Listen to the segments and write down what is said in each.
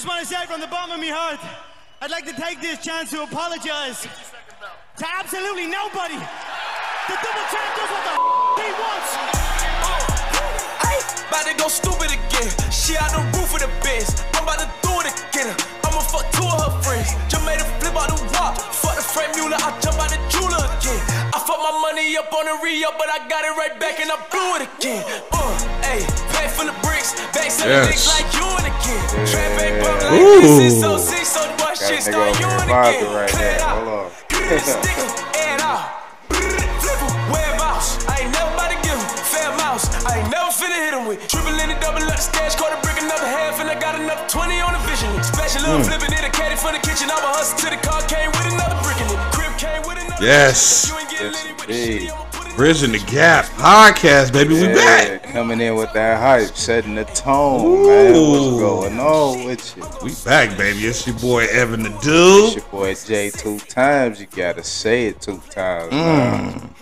just want to say from the bottom of my heart, I'd like to take this chance to apologize to absolutely nobody. The double champ does what the f- he wants. Oh. Ay, about to go stupid again. She out the roof of the biz. I'm about to do it again. I'ma fuck two of her friends. Just made a flip out the wall. Fuck the frame mule, I jump out the jeweler again. I my money up on the re-up, but I got it right back and I blew it again. Uh, ayy, bag full of bricks, bag selling Yes. dicks like you and again. Trap bag bump like Ooh. this, it's so sick, so boy, Got shit nigga start over you and again. right Clear it out. Hold on. Stick 'em and out. Flip 'em, whereabouts? I ain't never about to give 'em fair mouse. I ain't never finna hit 'em with triple in the double up the stash, quarter brick, another half, and I got another 20 on the vision. Special little flipping it, a caddy from the kitchen. I'm a hustle to the car, came with another brick Yes. You ain't getting Yes, litty with the indeed. shit, I'ma put it Bridging the Gap podcast, baby. We Yeah, back. coming in with that hype, setting the tone, man. What's going on with you? We back, baby. It's your boy Evan the Dude. It's your boy J2Times. You gotta say it two times. man.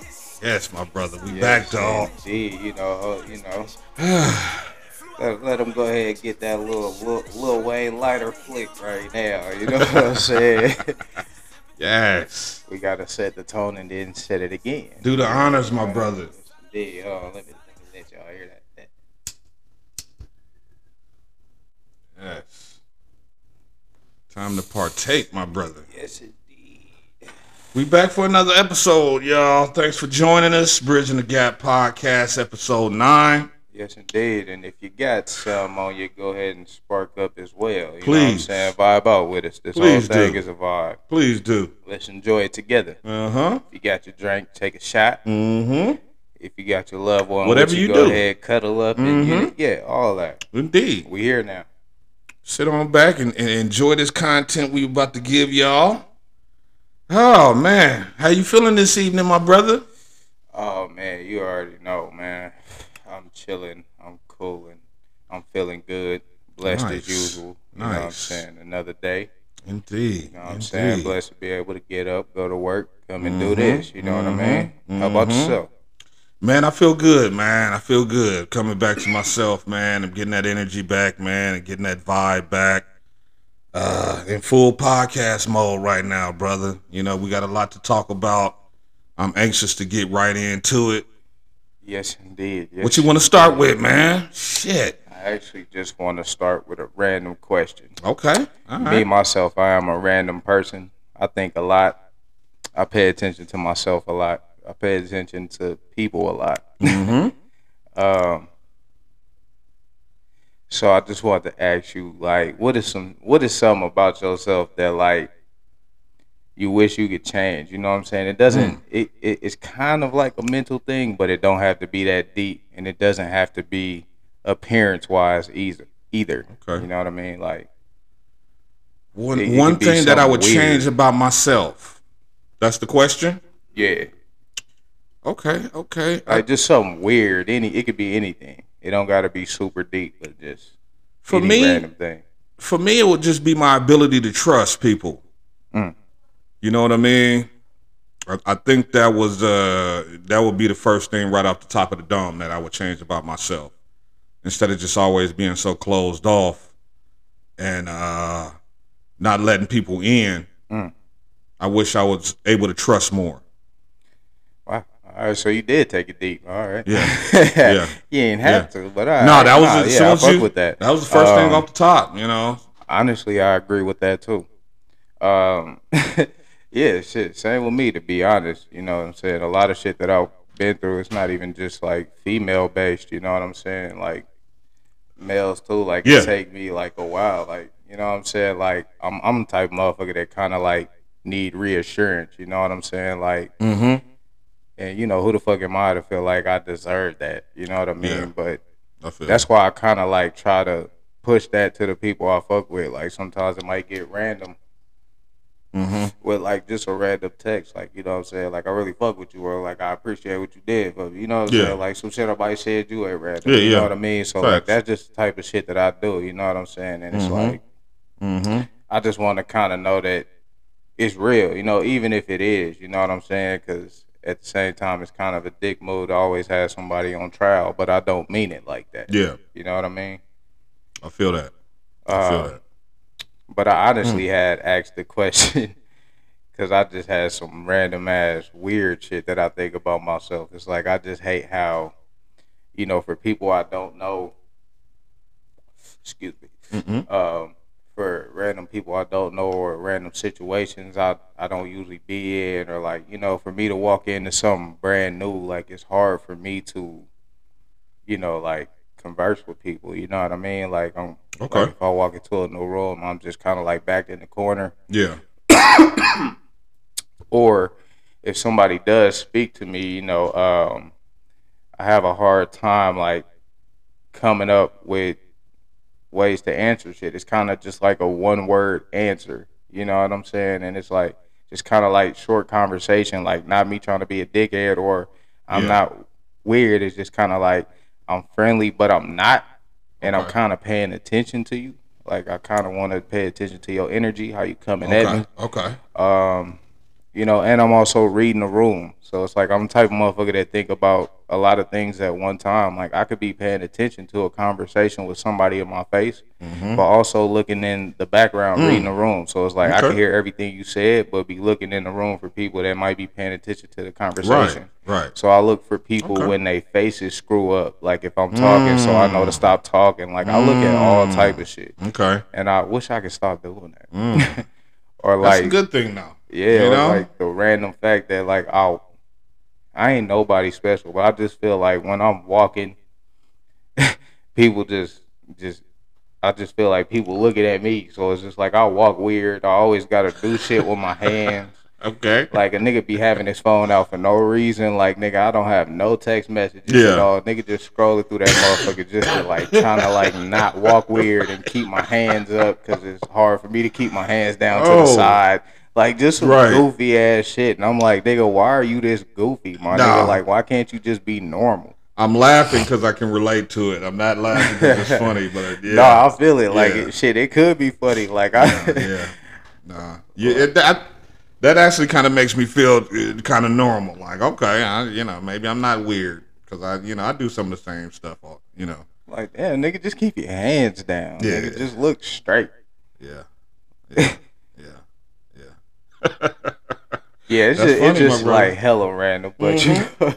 Yes, my brother. We Yes, back, dog. Indeed, you know, uh, you know. let, let them go ahead and get that little, little Lil Wayne lighter flick right now. You know what I'm saying? Yes. we gotta set the tone and then set it again. Do the honors, my brother. Indeed. Hold on, oh, let me, let me let y'all hear that. that. Yes. Time to partake, my brother. Yes, indeed. We back for another episode, y'all. Thanks for joining us. Bridging the Gap podcast, episode nine. Yes, indeed. And if you got some on you, go ahead and spark up as well. You know what I'm Please. saying? Vibe out with us. This Please whole thing do. is a vibe. Please do. Let's enjoy it together. Uh huh. If you got your drink, take a shot. Mm hmm. If you got your loved one, Whatever you, you go do. ahead, cuddle up, and get it. yeah, all that. Indeed. We here now. sit on back and, and enjoy this content we about to give y'all. Oh man, how you feeling this evening, my brother? Oh man, you already know, man. I'm chilling. I'm cooling. I'm feeling good. Blessed Nice. as usual. You know what I'm Nice. saying? Another day. Indeed. You know what I'm saying? Blessed to be able to get up, go to work, come and do this. You know what I mean? mhm, How about mhm. yourself? Man, I feel good, man. I feel good coming back to myself, man. I'm getting that energy back, man, and getting that vibe back. Uh, in full podcast mode right now, brother. You know, we got a lot to talk about. I'm anxious to get right into it. Yes, indeed. Yes, What you want to start with, man? Shit. I actually just want to start with a random question. Okay. All Me myself, I am a random person. I think a lot. I pay attention to myself a lot. I pay attention to people a lot. Mm-hmm. Um, so I just want to ask you, like, what is some, what is something about yourself that, like, you wish you could change? You know what I'm saying? It doesn't. It, it it's kind of like a mental thing, but it don't have to be that deep, and it doesn't have to be appearance wise either. Either. Okay. You know what I mean? Like, One It- one thing that I would weird. change about myself. That's the question. yeah, Okay. Okay. like just something weird. Any, it could be anything. It don't got to be super deep, but just For me, random thing. for me, it would just be my ability to trust people. Mm. You know what I mean? I, I think that was uh that would be the first thing right off the top of the dome that I would change about myself. Instead of just always being so closed off and uh not letting people in. Mm. I wish I was able to trust more. Wow. All right, so you did take it deep. All right. Yeah. Yeah. you ain't have to, but all no, right. that was Nah, as yeah, I fuck you, with that. That was the first thing Um, off the top, you know. Honestly, I agree with that too. Um, yeah, shit. Same with me, to be honest. You know what I'm saying? A lot of shit that I've been through, it's not even just like female based. You know what I'm saying? Like males too. Like Yeah. it take me like a while. Like you know what I'm saying? Like I'm I'm the type of motherfucker that kind of like need reassurance. You know what I'm saying? Like Mm-hmm. and you know who the fuck am I to feel like I deserve that? You know what I mean? Yeah. But that's why I kind of like try to push that to the people I fuck with. Like sometimes it might get random mm-hmm. with like just a random text, like you know what I'm saying. Like I really fuck with you, or like I appreciate what you did, but you know what I'm Yeah. saying. Like some shit I might said you ain't random. Yeah, you yeah. know what I mean? So like that's just the type of shit that I do. You know what I'm saying? And it's Mhm. like Mm-hmm. I just want to kind of know that it's real. You know, even if it is. You know what I'm saying? Because at the same time, it's kind of a dick move to always have somebody on trial, but I don't mean it like that. Yeah, You know what I mean? I feel that. I feel Uh, that. But I honestly had asked the question because I just had some random ass weird shit that I think about myself. It's like I just hate how, you know, for people I don't know, excuse me, um, for random people I don't know or random situations I I don't usually be in or like you know for me to walk into something brand new like it's hard for me to, you know, like converse with people. You know what I mean? Like I'm Okay. like, if I walk into a new room, I'm just kind of like backed in the corner Yeah. or if somebody does speak to me, you know, um, I have a hard time like coming up with ways to answer shit. It's kind of just like a one word answer, you know what I'm saying? And it's like just kind of like short conversation, like not me trying to be a dickhead or I'm Yeah. not weird. It's just kind of like I'm friendly, but I'm not, and I'm kind of paying attention to you. Like I kind of want to pay attention to your energy, how you coming Okay. at me Okay. um, you know, and I'm also reading the room. So it's like I'm the type of motherfucker that think about a lot of things at one time. Like I could be paying attention to a conversation with somebody in my face, but also looking in the background, reading the room. So it's like I Mm-hmm. Mm. Okay. can hear everything you said, but be looking in the room for people that might be paying attention to the conversation. Right. right. So I look for people Okay. when they faces screw up. Like if I'm talking, so I know Mm. to stop talking. Like I look at all type of shit, Okay. and I wish I could stop doing that. or Mm. That's like a good thing now. yeah, You know? like the random fact that like I, I ain't nobody special, but I just feel like when I'm walking, people just just I just feel like people looking at me. So it's just like I walk weird. I always gotta do shit with my hands. Okay. Like a nigga be having his phone out for no reason. Like nigga, I don't have no text messages Yeah. at all. Nigga just scrolling through that motherfucker just to like trying to like not walk weird and keep my hands up because it's hard for me to keep my hands down to Oh. the side. Like just some Right. goofy ass shit. And I'm like, nigga, why are you this goofy, my Nah. nigga? Like, why can't you just be normal? I'm laughing because I can relate to it. I'm not laughing because it's funny, but yeah. No, I feel it. Like Yeah. it, shit, it could be funny. Like I, yeah. Nah. Yeah. It, that that actually kind of makes me feel kind of normal. Like, okay, I, you know, maybe I'm not weird because I, you know, I do some of the same stuff. all- You know. like yeah, nigga, just keep your hands down. Yeah. Nigga, just look straight. Yeah. Yeah. yeah. Yeah. Yeah, it's That's just, funny, it's just like hella random, but you know.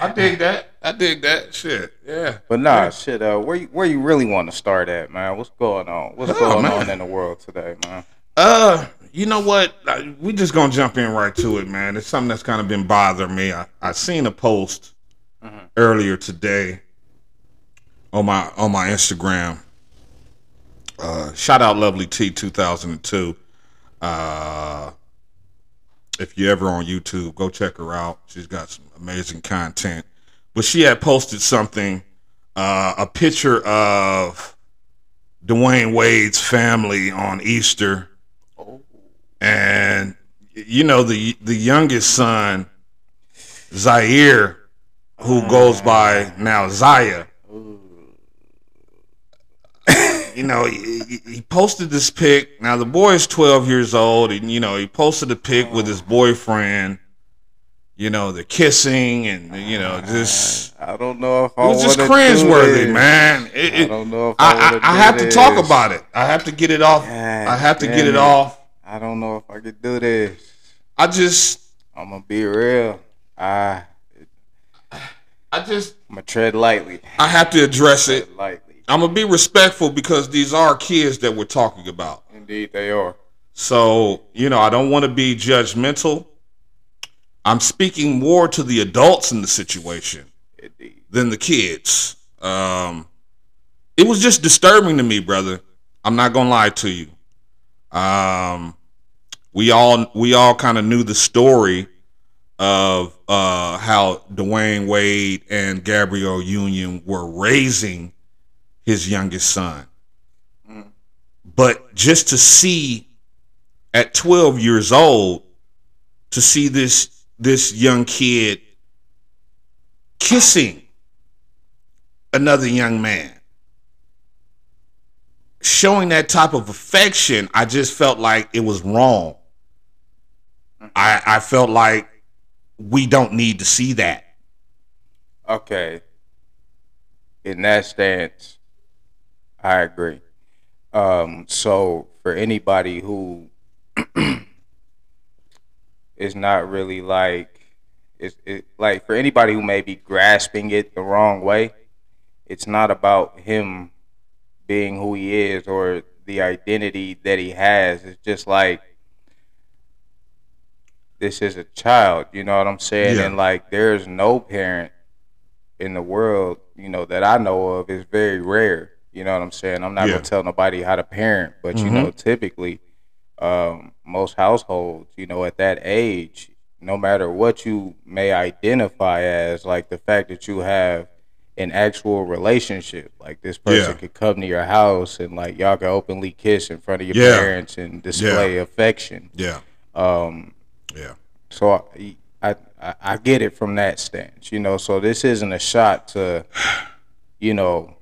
I dig that. I dig that shit. Yeah. But nah, shit. Uh, where you where you really want to start at, man? What's going on? What's Oh, going man. on in the world today, man? Uh, you know what? We just gonna jump in right to it, man. It's something that's kind of been bothering me. I, I seen a post earlier today on my on my Instagram. Uh, shout out Lovely T two thousand and two. Uh, if you're ever on YouTube, go check her out. She's got some amazing content. But she had posted something, uh, a picture of Dwyane Wade's family on Easter and you know the the youngest son, Zaire, who mm. goes by now Zaya. You know, he, he- posted this pic. Now the boy is twelve years old, and you know he posted a pic with his oh. boyfriend. You know, they're kissing, and you know, just I don't know if it was just cringeworthy, man. It, I don't know if I, I, I, I have to talk about it. I have to get it off. God I have to get it it. off. I don't know if I could do this. I just, I'm gonna be real. I I just, I'm gonna tread lightly. I have to address it. Lightly. I'm gonna be respectful because these are kids that we're talking about. Indeed, they are. So you know, I don't want to be judgmental. I'm speaking more to the adults in the situation Indeed. than the kids. Um, it was just disturbing to me, brother. I'm not gonna lie to you. Um, we all we all kind of knew the story of uh, how Dwyane Wade and Gabrielle Union were raising his youngest son. But just to see at 12 years old to see this this young kid kissing another young man showing that type of affection i just felt like it was wrong i i felt like we don't need to see that Okay. In that stance, I agree. Um, so for anybody who is not really like it's it, like for anybody who may be grasping it the wrong way, it's not about him being who he is or the identity that he has. It's just like this is a child, you know what I'm saying? Yeah. And like there's no parent in the world, you know, that I know of is very rare. You know what I'm saying? I'm not Yeah. gonna tell nobody how to parent, but you know, typically, um, most households, you know, at that age, no matter what you may identify as, like the fact that you have an actual relationship, like this person Yeah. could come to your house and like y'all can openly kiss in front of your Yeah. parents and display affection. Yeah. Um, Yeah. so I, I I get it from that stance, you know. So this isn't a shot to, you know,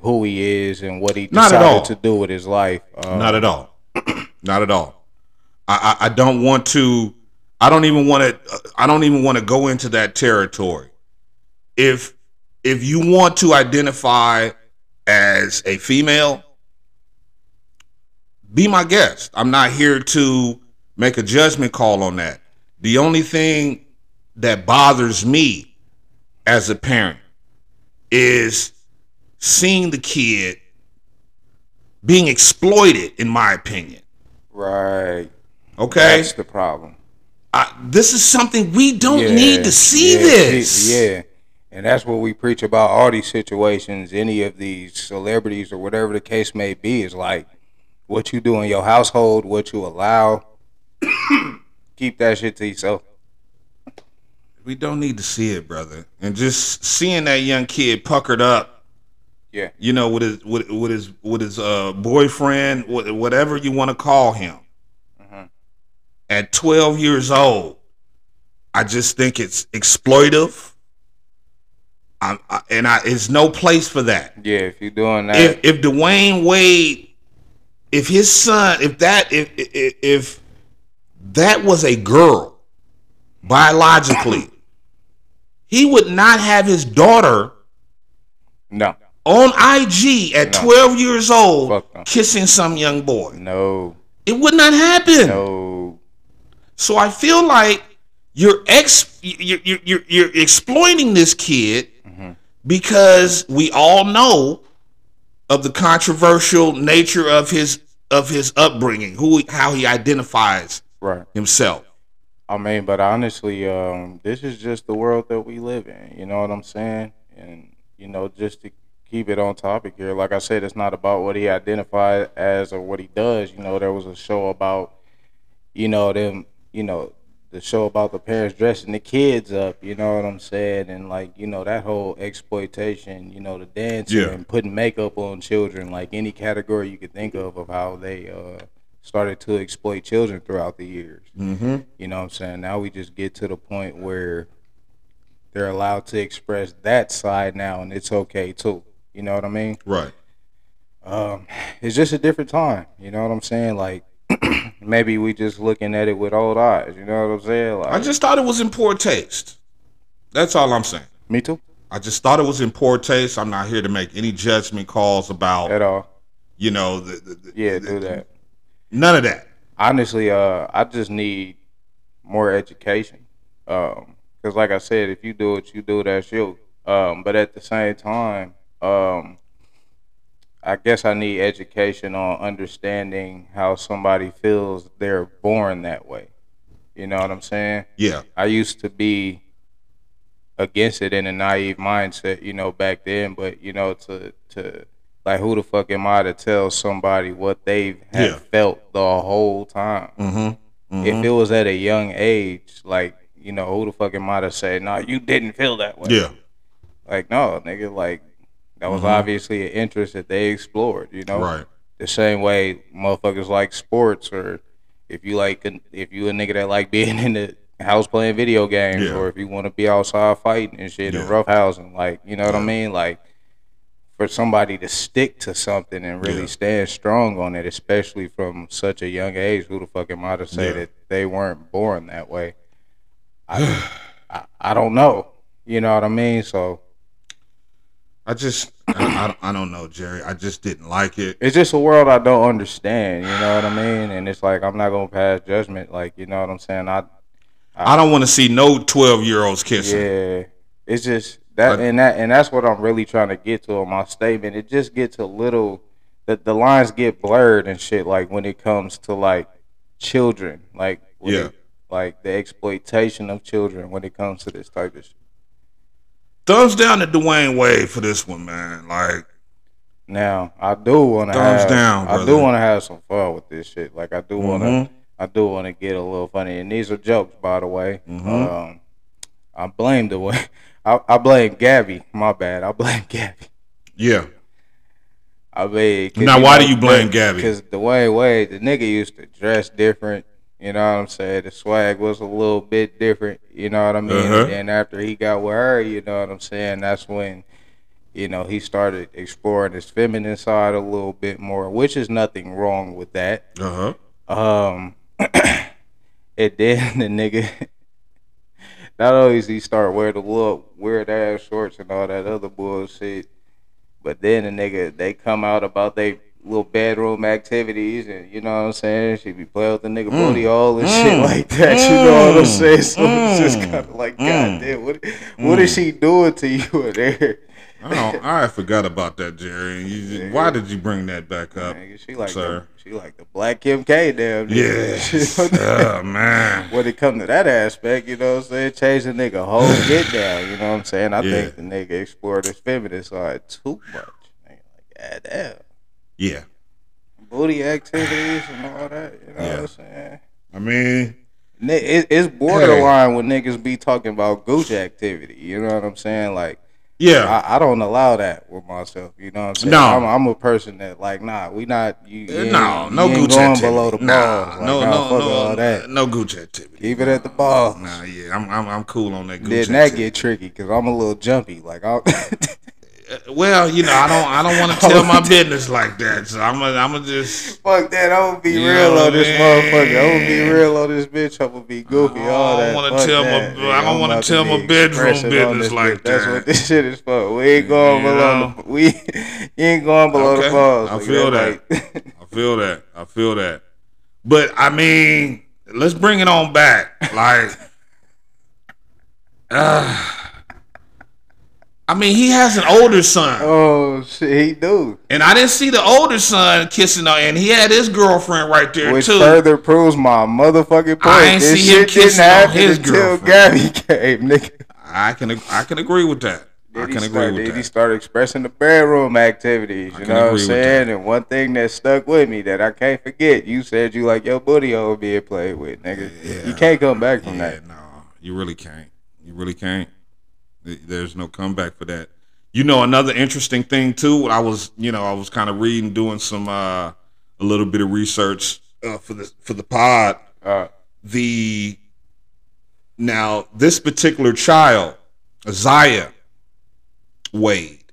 who he is and what he Not at decided all. to do with his life. Um, Not at all. Not at all. I, I, I don't want to. I don't even want to. I don't even want to go into that territory. If if you want to identify as a female, be my guest. I'm not here to make a judgment call on that. The only thing that bothers me as a parent is seeing the kid being exploited, in my opinion. right. Okay, That's the problem. I, this is something we don't Yeah, need to see yeah, this. Yeah. And that's what we preach about all these situations, any of these celebrities or whatever the case may be, is like what you do in your household, what you allow. Keep that shit to yourself. We don't need to see it, brother. And just seeing that young kid puckered up, Yeah. you know, with his with, with his with his uh, boyfriend, whatever you want to call him, Mm-hmm. at 12 years old, I just think it's exploitive. I, and I, it's no place for that. Yeah, if you're doing that, if if Dwyane Wade, if his son, if that if if, if that was a girl biologically, he would not have his daughter no, on IG at No. 12 years old no. kissing some young boy. no, It would not happen. no. So I feel like you're ex you're you're, you're, you're exploiting this kid Mm-hmm. because we all know of the controversial nature of his of his upbringing, who how he identifies Right. himself. I mean, but honestly, um, this is just the world that we live in. You know what I'm saying? And you know, just to keep it on topic here, like I said, it's not about what he identified as or what he does. You know, there was a show about, you know, them, you know, the show about the parents dressing the kids up. You know what I'm saying? And like, you know, that whole exploitation. You know, the dancing Yeah. and putting makeup on children, like any category you could think of of how they uh, started to exploit children throughout the years. Mm-hmm. You know what I'm saying? Now we just get to the point where they're allowed to express that side now and it's okay too. You know what I mean? Right. Um, it's just a different time. You know what I'm saying? Like maybe we just looking at it with old eyes. You know what I'm saying? Like I just thought it was in poor taste. That's all I'm saying. me too. I just thought it was in poor taste. I'm not here to make any judgment calls about, At all. you know, the, the, the- Yeah, do that. None of that. honestly, uh, I just need more education. Um, cause like I said, if you do it, you do, that's you. Um, but at the same time, um, I guess I need education on understanding how somebody feels they're born that way. You know what I'm saying? Yeah. I used to be against it in a naive mindset, you know, back then. But you know, to to like, who the fuck am I to tell somebody what they've have Yeah. felt the whole time? Mm-hmm. If it was at a young age, like you know, who the fuck am I to say, no, you didn't feel that way? Yeah. Like, no, nigga, like that was obviously an interest that they explored. You know, Right. the same way motherfuckers like sports or if you like if you a nigga that like being in the house playing video games Yeah. or if you want to be outside fighting and shit Yeah. and roughhousing like you know what I mean like for somebody to stick to something and really Yeah. stand strong on it especially from such a young age who the fuck am I to say Yeah. that they weren't born that way I, I I don't know you know what I mean so I just I, I, I don't know, Jerry. I just didn't like it. It's just a world I don't understand. You know what I mean? And it's like I'm not gonna pass judgment. Like you know what I'm saying? I I don't want to see no twelve year olds kissing. yeah. It's just that But- and that and that's what I'm really trying to get to in my statement. It just gets a little the the lines get blurred and shit. Like when it comes to like children, like Yeah. it- like the exploitation of children when it comes to this type of shit. Thumbs down to Dwyane Wade for this one, man. Like Now, I do want to Thumbs have, down, I do want to have some fun with this shit. Like I do want to, Mhm. I do want to get a little funny. And these are jokes, by the way. Mhm. Um, I blame the way. I, I blame Gabby. My bad. I blame Gabby. yeah, I mean, Now, why do you blame Gabby? Because Dwyane Wade, the nigga used to dress different. You know what I'm saying? The swag was a little bit different. You know what I mean? Uh-huh. And then after he got with her, you know what I'm saying? That's when, you know, he started exploring his feminine side a little bit more, which is nothing wrong with that. uh huh. Um, and then the nigga, not only does he start wearing the little weird ass shorts and all that other bullshit, but then the nigga they come out about they little bedroom activities and you know what I'm saying. She be playing with the nigga booty all and shit Mm. like that. You know what I'm Mm. saying? So it's just Mm. kind of like, Mm. God damn, what what is she doing to you in there? I. I forgot about that, Jerry. You, why did you bring that back up? Nigga, she like sir. the, she like the black Kim K damn. Yes. oh man. when it come to that aspect, you know what I'm saying? Change the nigga whole get down, you know what I'm saying? I Yeah. think the nigga explored his feminine side too much. Nigga, like, god damn. Yeah. Booty activities and all that, you know Yeah. what I'm saying? I mean, It's borderline when niggas be talking about gooch activity, you know what I'm saying? Like, yeah. I, I don't allow that with myself, you know what I'm saying? No. I'm, I'm a person that, like, nah, we not, you, you no, no ain't going activity. below the nah, balls. Like, no, no, no, all that. no Gucci activity. Keep it at the balls. Nah, yeah, I'm, I'm, I'm cool on that gooch. Then that activity. get tricky because I'm a little jumpy. Like, I Well, you know, I don't, I don't want to tell my business like that. So I'm, gonna, I'm gonna just. fuck that. I'm gonna be real on this motherfucker. I'm gonna be real on this bitch. I'm gonna be goofy. all that. I don't wanna Fuck tell my- that, I don't about to tell my bedroom business like bitch. That's what this shit is for. We ain't going You below know? the we. Ain't going below Okay, the balls. I nigga. feel Like- I feel that. I feel that. But I mean, let's bring it on back. Like, uh, I mean, he has an older son, oh shit, he do. and I didn't see the older son kissing her, and he had his girlfriend right there Which too. further proves my motherfucking point. I ain't this see him kissing on his until girlfriend. Gabby came, nigga. I can I can agree with that. I Did he can start, agree with did he that. start expressing the bedroom activities? You know what I'm saying? And one thing that stuck with me that I can't forget, you said you like your booty hole being played with, nigga. Yeah. You can't come back from Yeah, that. no, you really can't. You really can't. Th- There's no comeback for that. You know, another interesting thing too. I was, you know, I was kind of reading, doing some, uh, a little bit of research uh, for the for the pod. Uh, The now this particular child, Zaya Wade,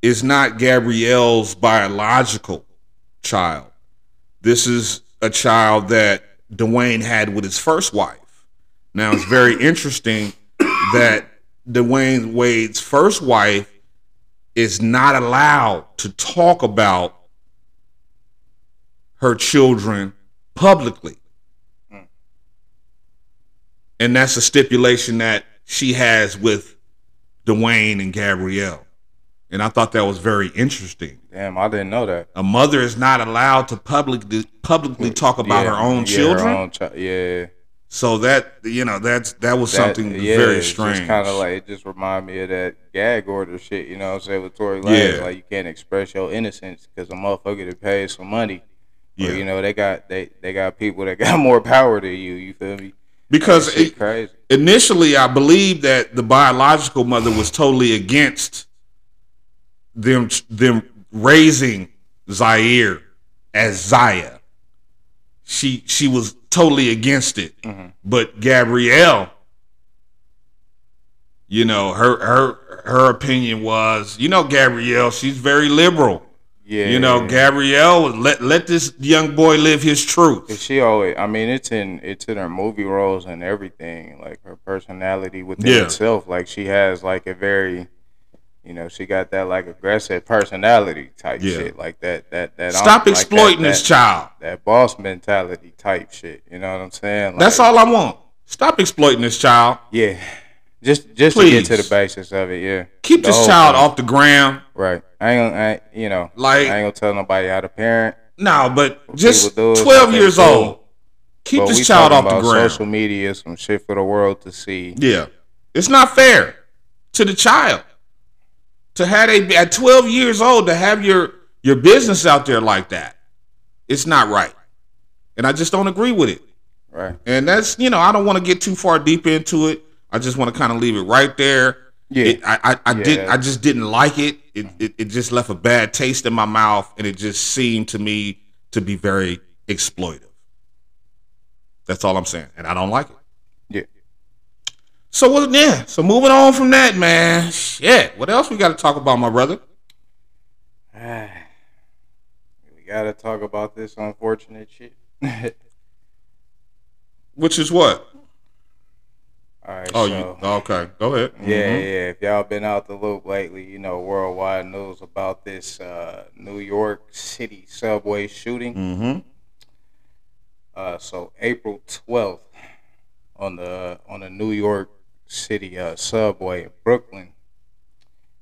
is not Gabrielle's biological child. This is a child that Dwyane had with his first wife. Now it's very interesting that Dwyane Wade's first wife is not allowed to talk about her children publicly. And that's a stipulation that she has with Dwyane and Gabrielle. And I thought that was very interesting. damn, I didn't know that. A mother is not allowed to publicly publicly talk about Yeah, her own yeah, her children. own chi- yeah, So that you know that's that was That- something yeah, very strange. Kind of like it just remind me of that gag order shit. You know what I'm saying with Tory Yeah. Lanez, like you can't express your innocence because a motherfucker that pays some money. Yeah. Or, you know they got they they got people that got more power than you. You feel me? because it- crazy. initially I believe that the biological mother was totally against them them raising Zaire as Zaya. She she was totally against it. Mm-hmm. But Gabrielle, you know, her her her opinion was, you know, Gabrielle, she's very liberal. Yeah, You know, Gabrielle let let this young boy live his truth. And she always, I mean, it's in it's in her movie roles and everything, like her personality within Yeah. itself. Like she has like a very, You know, she got that like aggressive personality type Yeah. shit, like that. That that. Stop like that- exploiting that, this child. That boss mentality type shit. You know what I'm saying? That's all I want. Stop exploiting this child. Yeah. Just just to get to the basis of it, yeah. Keep The this child thing. off the ground. Right. I ain't gonna, I, you know, Like- I ain't gonna tell nobody how to parent. No, but just 12 years do. old. Keep but this child off the ground. Social media, some shit for the world to see. Yeah. It's not fair to the child to have a at 12 years old to have your your business out there like that. It's not right. And I just don't agree with it. Right. And that's, you know, I don't want to get too far deep into it. I just want to kind of leave it right there. Yeah. It, I, I, I Yeah. did I just didn't like it. It, it. it just left a bad taste in my mouth and it just seemed to me to be very exploitive. That's all I'm saying. And I don't like it. So what yeah, so moving on from that, man. Shit. What else we gotta talk about, my brother? we gotta talk about this unfortunate shit. Which is what? right. Oh so, you okay. Go ahead. Yeah, Mhm. yeah. If y'all been out the loop lately, you know, worldwide news about this uh, New York City subway shooting. Mhm. Uh, so April twelfth, on the on the New York City uh, subway in Brooklyn,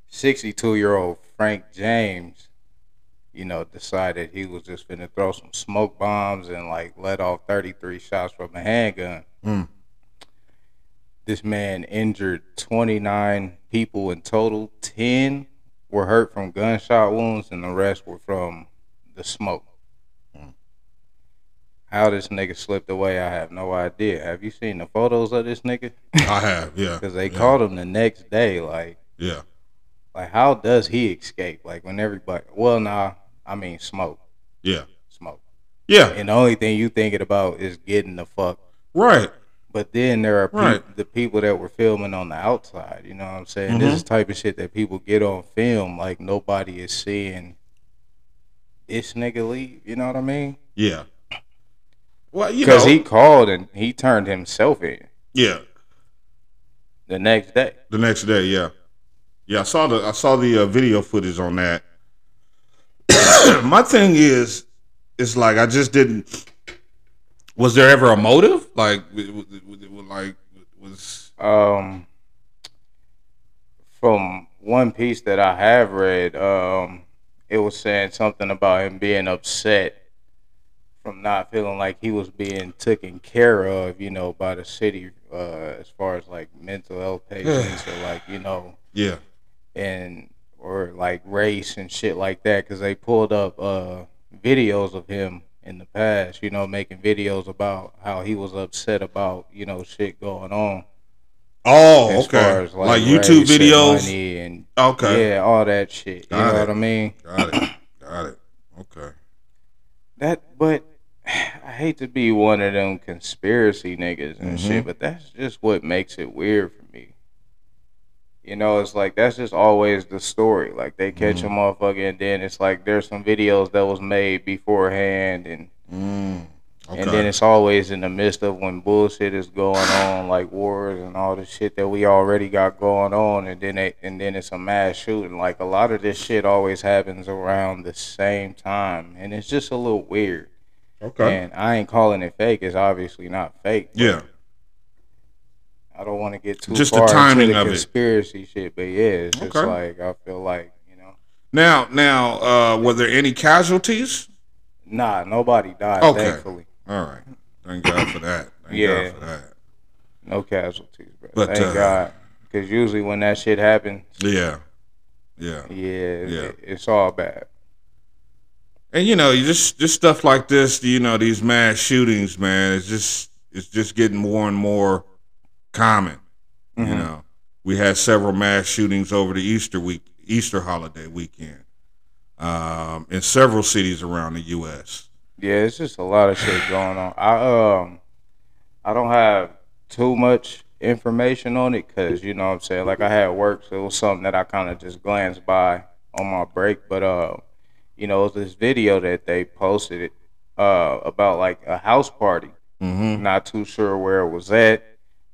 sixty-two year old Frank James, you know, decided he was just gonna throw some smoke bombs and like let off thirty-three shots from a handgun. Mm. This man injured twenty-nine people in total. Ten were hurt from gunshot wounds, and the rest were from the smoke. How this nigga slipped away, I have no idea. Have you seen the photos of this nigga? I have, yeah. Because they yeah. called him the next day. Like, Yeah. like how does he escape? Like when everybody, well, nah, I mean smoke, Yeah. smoke, Yeah. and the only thing you thinking about is getting the fuck. Right. But then there are Right. the people that were filming on the outside. You know what I'm saying? Mhm. This is type of shit that people get on film. Like nobody is seeing this nigga leave. You know what I mean? Yeah. Well, you know. Because he called and he turned himself in yeah. the next day. The next day, yeah, yeah. I saw the I saw the uh, video footage on that. My thing is, it's like I just didn't. Was there ever a motive? Like, like was Um, from one piece that I have read, um, it was saying something about him being upset from not feeling like he was being taken care of, you know, by the city, uh, as far as like mental health patients or like, you know, yeah, and or like race and shit like that because they pulled up uh videos of him in the past you know making videos about how he was upset about you know shit going on. Oh as okay, far as, like, YouTube race and videos. money and Okay, yeah all that shit you Got know it. what i mean? Got it, got it. Okay, that but i hate to be one of them conspiracy niggas and Mm-hmm. shit but that's just what makes it weird for me. You know it's like that's just always the story. Like they catch Mm-hmm. a motherfucker and then it's like there's some videos that was made beforehand and mm, okay, and then it's always in the midst of when bullshit is going on like wars and all the shit that we already got going on and then it, and then it's a mass shooting. Like a lot of this shit always happens around the same time and it's just a little weird okay, and I ain't calling it fake. It's obviously not fake. yeah, I don't want to get too Just the timing into the of it. conspiracy shit, but yeah, it's just Okay. like I feel like you know, Now, now, uh, were there any casualties? nah, nobody died. Okay. Thankfully, All right, thank God for that. Thank Yeah. God for that. no casualties, bro. But, Thank uh, God, because usually when that shit happens, Yeah, yeah. yeah, Yeah. It, it's all bad. And you know, you just just stuff like this, you know, these mass shootings, man, it's just it's just getting more and more common. You Mhm. know, we had several mass shootings over the Easter week, Easter holiday weekend, um, in several cities around the U.S. Yeah, it's just a lot of shit going on. I um, I don't have too much information on it because you know what I'm saying. Like I had work, so it was something that I kind of just glanced by on my break. But uh, you know, it was this video that they posted uh about like a house party. Mm-hmm. Not too sure where it was at.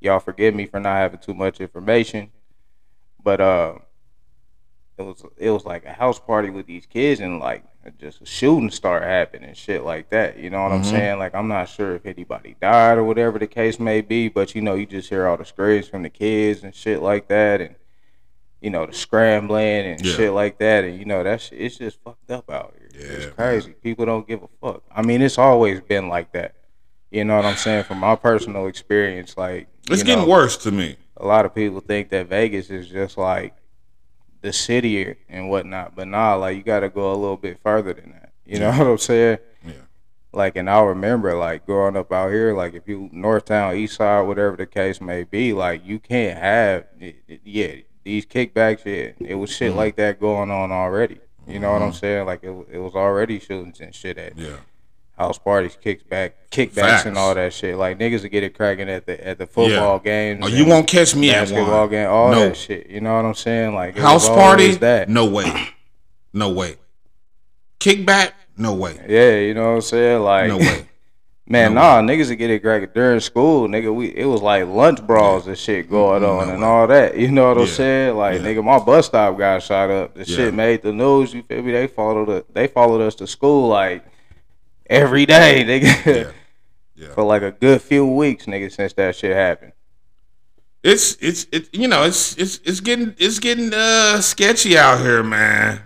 Y'all forgive me for not having too much information, but uh, it was it was like a house party with these kids and like just a shooting start happening and shit like that. You know what I'm Mhm. saying? Like I'm not sure if anybody died or whatever the case may be, but you know you just hear all the screams from the kids and shit like that, and you know the scrambling and Yeah. shit like that, and you know that shit, it's just fucked up out here. Yeah, it's crazy. People don't give a fuck. I mean, it's always been like that. You know what I'm saying? From my personal experience, like It's getting worse to me. a lot of people think that Vegas is just like the city and whatnot, but nah, like you got to go a little bit further than that. You know what I'm saying? Yeah. Like, and I remember like growing up out here, like if you North Town, East Side, whatever the case may be, like you can't have, yeah, these kickbacks. Yeah, it was shit Mhm. like that going on already. You know what I'm Mhm. saying? Like it, it was already shootings and shit at Yeah. house parties, kickback, kickbacks, Facts. and all that shit. Like niggas would get it cracking at the at the football games. Oh, you won't catch me at one. game, all No. that shit. You know what I'm saying? Like House party? that. No way. No way. Kickback? No way. Yeah, you know what I'm saying? Like No way. man, No nah, niggas would get it cracking during school. Nigga, we it was like lunch brawls and shit going No on and all that. You know what I'm Yeah. saying? Like Yeah. nigga, my bus stop got shot up. The Yeah. shit made the news. You feel me? They followed it. They followed us to school like every day, nigga. Yeah. Yeah. For like a good few weeks, nigga, since that shit happened. It's it's it you know, it's it's it's getting it's getting uh sketchy out here, man.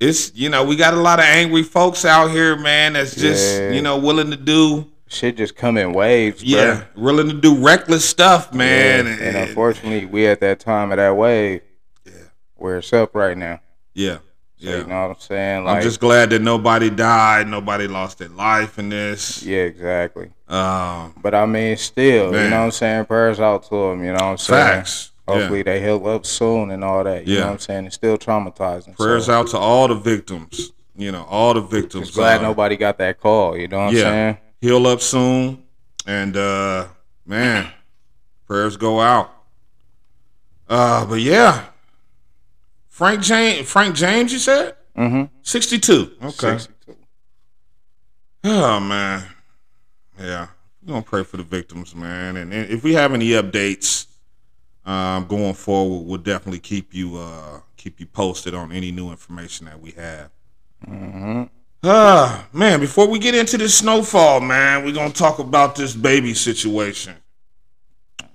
It's you know, we got a lot of angry folks out here, man, that's just, Yeah. you know, willing to do Shit just come in waves, yeah, willing to do reckless stuff, man. Yeah, and unfortunately, we at that time of that wave Yeah. where it's up right now. Yeah. So, Yeah. You know what I'm saying? Like, I'm just glad that nobody died, nobody lost their life in this. yeah, exactly. Um But I mean, still, you know what I'm saying? Prayers out to them. You know what I'm saying? facts. Hopefully yeah. they heal up soon and all that. You Yeah. know what I'm saying? It's still traumatizing. Prayers so, out to all the victims. You know, all the victims. Just glad uh, nobody got that call. You know what Yeah. I'm saying? heal up soon and uh man prayers go out uh but yeah frank james frank james you said Mm-hmm. 62 okay oh man yeah we're gonna pray for the victims man and, and if we have any updates um going forward we'll definitely keep you uh keep you posted on any new information that we have Mm-hmm. Ah, man, before we get into this snowfall, man, we're going to talk about this baby situation.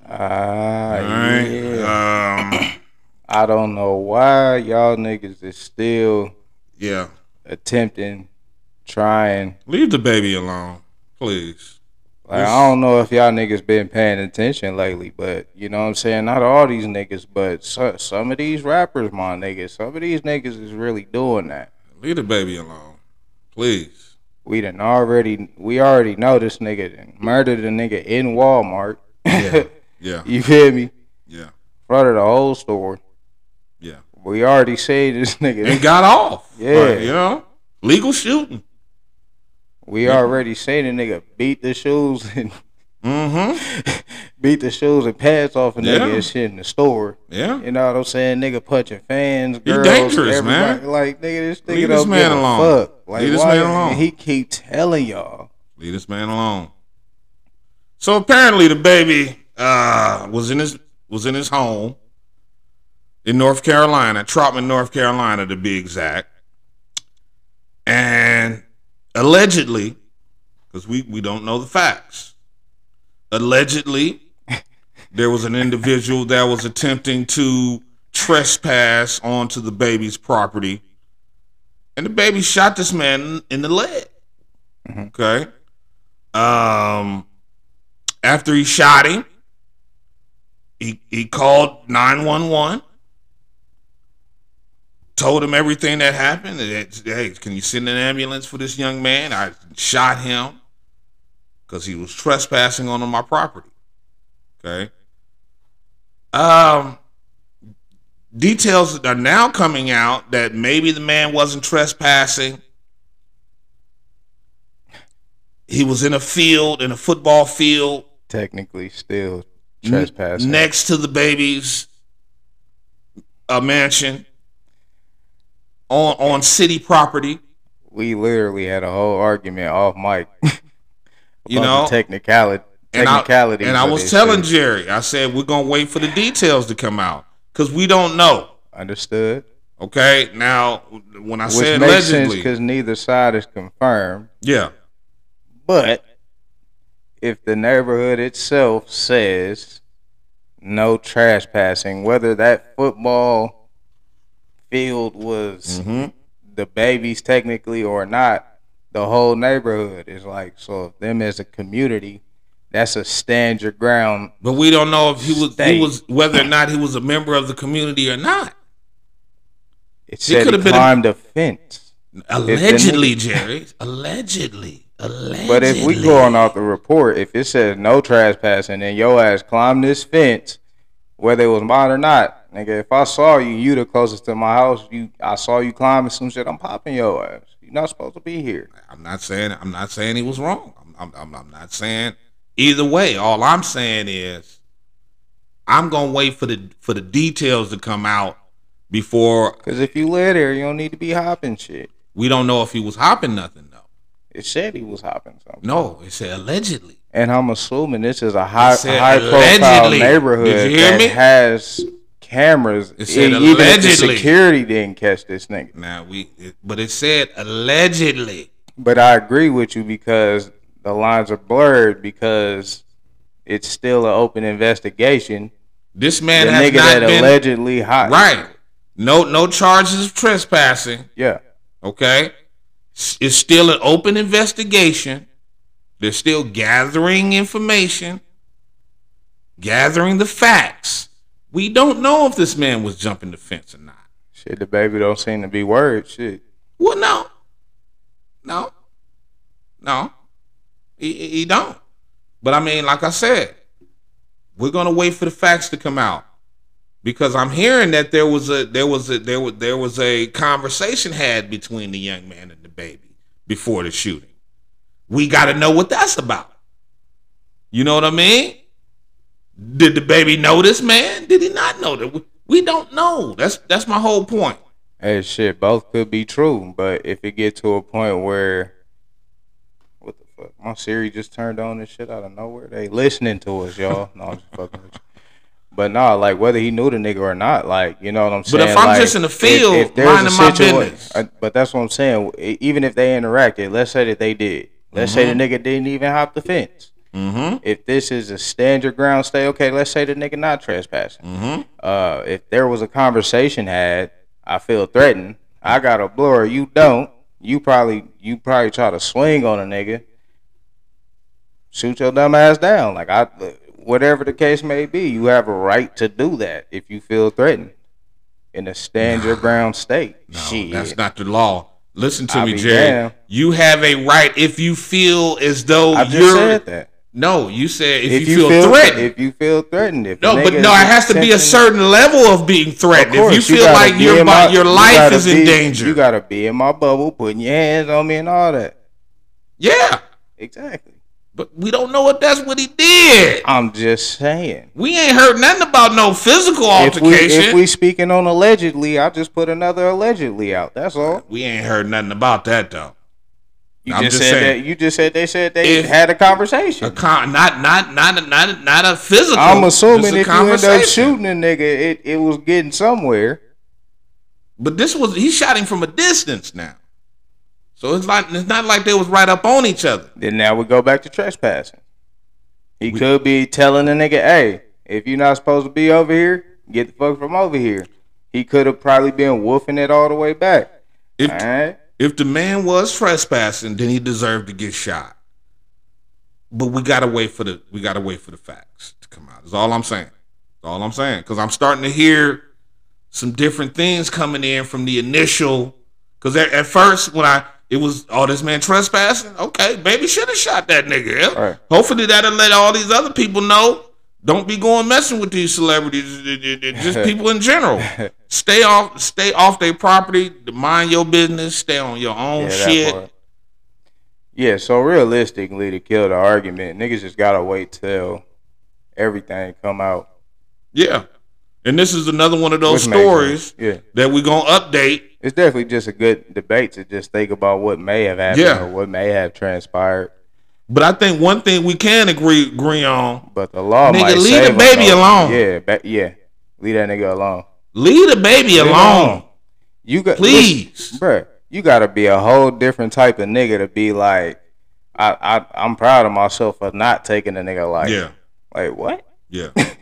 Ah, All right. yeah. Um, I don't know why y'all niggas is still yeah. attempting, trying. Leave the baby alone, please. Like, I don't know if y'all niggas been paying attention lately, but you know what I'm saying? Not all these niggas, but so, some of these rappers, my niggas, some of these niggas is really doing that. Leave the baby alone, please. We done already, we already know this nigga murdered a nigga in Walmart. Yeah. Yeah. you feel me? Yeah. Of the whole store. Yeah. We already say this nigga. And got off. Yeah. Like, you know, legal shooting. We already seen the nigga beat the shoes and Mm-hmm. beat the shoes and pants off a nigga Yeah. and shit in the store. Yeah. You know what I'm saying? Nigga punching fans, He dangerous, everybody. man. Like nigga, this nigga Leave don't this man give a alone. fuck. Like Leave this man alone. and he keep telling y'all. Leave this man alone. So apparently the baby uh, was in his was in his home in North Carolina, Troutman, North Carolina to be exact. And allegedly, because we, we don't know the facts, allegedly there was an individual that was attempting to trespass onto the baby's property. And the baby shot this man in the leg. Okay. Um, after he shot him, he he called nine one one. Told him everything that happened. Hey, can you send an ambulance for this young man? I shot him because he was trespassing on my property. Okay. Um, details are now coming out that maybe the man wasn't trespassing. He was in a field, in a football field, Technically still n- trespassing. next to the baby's uh, mansion on on city property. we literally had a whole argument off mic. You know, the technicality and I, and I was telling shit. Jerry, I said we're gonna wait for the details to come out because we don't know. Understood. Okay, now when I Which said makes allegedly, because neither side is confirmed. yeah, But if the neighborhood itself says no trespassing, whether that football field was hmm Da Baby's technically or not, the whole neighborhood is like so. Them as a community, that's a stand your ground. but we don't know if he was he was whether or not he was a member of the community or not. It He said he could've been a- climbed a fence. Allegedly, Jerry. Allegedly. Allegedly. But if we going off the report, if it says no trespassing and your ass climbed this fence, whether it was mine or not, nigga, if I saw you, you the closest to my house, you I saw you climbing some shit, I'm popping your ass. You're not supposed to be here. I'm not saying I'm not saying he was wrong. I'm, I'm, I'm, not saying either way. All I'm saying is I'm gonna wait for the for the details to come out before Cause if you live there, you don't need to be hopping shit. we don't know if he was hopping nothing though. It said he was hopping something. No, it said allegedly. And I'm assuming this is a high high profile allegedly. neighborhood Did you hear that me? has cameras. It said even if the security didn't catch this nigga. Now we, it, but it said allegedly. But I agree with you because the lines are blurred because it's still an open investigation. This man the has nigga not that been allegedly hot. right. No, no charges of trespassing. Yeah. Okay, it's still an open investigation. They're still gathering information, gathering the facts. We don't know if this man was jumping the fence or not. Shit, Da Baby don't seem to be worried. Shit. Well, no, no, no, he, he don't. But I mean, like I said, we're gonna wait for the facts to come out because I'm hearing that there was a there was a there was there was a conversation had between the young man and Da Baby before the shooting. We got to know what that's about. You know what I mean? Did Da Baby know this man? Did he not know that? We, we don't know. That's that's my whole point. Hey, shit, both could be true, but if it get to a point where, what the fuck, my Siri just turned on this shit out of nowhere. They listening to us, y'all. No, I'm just fucking with you. But nah, like whether he knew the nigga or not, like you know what I'm saying. But if I'm like, just in the field, there's a minding my situa- business. but that's what I'm saying. Even if they interacted, let's say that they did. Let's say the mm-hmm. nigga didn't even hop the fence. Mm-hmm. If this is a stand your ground, stay okay. Let's say the nigga not trespassing. Mm-hmm. Uh, if there was a conversation had, I feel threatened. I got a blower, you don't. You probably you probably try to swing on a nigga, shoot your dumb ass down. Like I, whatever the case may be, you have a right to do that if you feel threatened in a stand your ground state. No, Shit. that's not the law. Listen to I'll me, Jerry. damned. You have a right if you feel as though I just you're. said that. No, you said if, If, you, feel, threatened. if you feel threatened, if no, but no, it has to be a certain level of being threatened. Of course, if you you feel like your my- your life is in danger. You gotta be in my bubble, putting your hands on me and all that. yeah, Exactly. but we don't know if that's what he did. I'm just saying. We ain't heard nothing about no physical If we altercation. if we speaking on allegedly, I just put another allegedly out. That's all. we ain't heard nothing about that though. You I'm just, just said saying. that. You just said they said they If- had a conversation. A con, not not not not not a physical. I'm assuming if you end up shooting a nigga, it, it was getting somewhere. But this was he shot him from a distance now. So it's like it's not like they was right up on each other. Then now we go back to trespassing. He We- could be telling the nigga, "Hey, if you're not supposed to be over here, get the fuck from over here." He could have probably been woofing it all the way back. If All right. If the man was trespassing, then he deserved to get shot. But we gotta wait for the we gotta wait for the facts to come out. Is all I'm saying. That's all I'm saying. Because I'm starting to hear some different things coming in from the initial. Because at, at first when I it was oh this man trespassing, okay, baby should have shot that nigga. Right. Hopefully that'll let all these other people know. Don't be going messing with these celebrities, just people in general. Stay off, stay off their property. Mind your business. Stay on your own Yeah, shit. Yeah, so realistically, to kill the argument, niggas just gotta wait till everything come out. Yeah, and this is another one of those Which stories. Yeah, that we gonna update. it's definitely just a good debate to just think about what may have happened Yeah. or what may have transpired. But I think one thing we can agree agree on: But the law Nigga, leave Da Baby alone. Yeah, ba- yeah, leave that nigga alone. leave Da Baby Leave him alone. You got Please. bruh. You gotta be a whole different type of nigga to be like, I, I I'm proud of myself for not taking a nigga like, Yeah. like what? Yeah.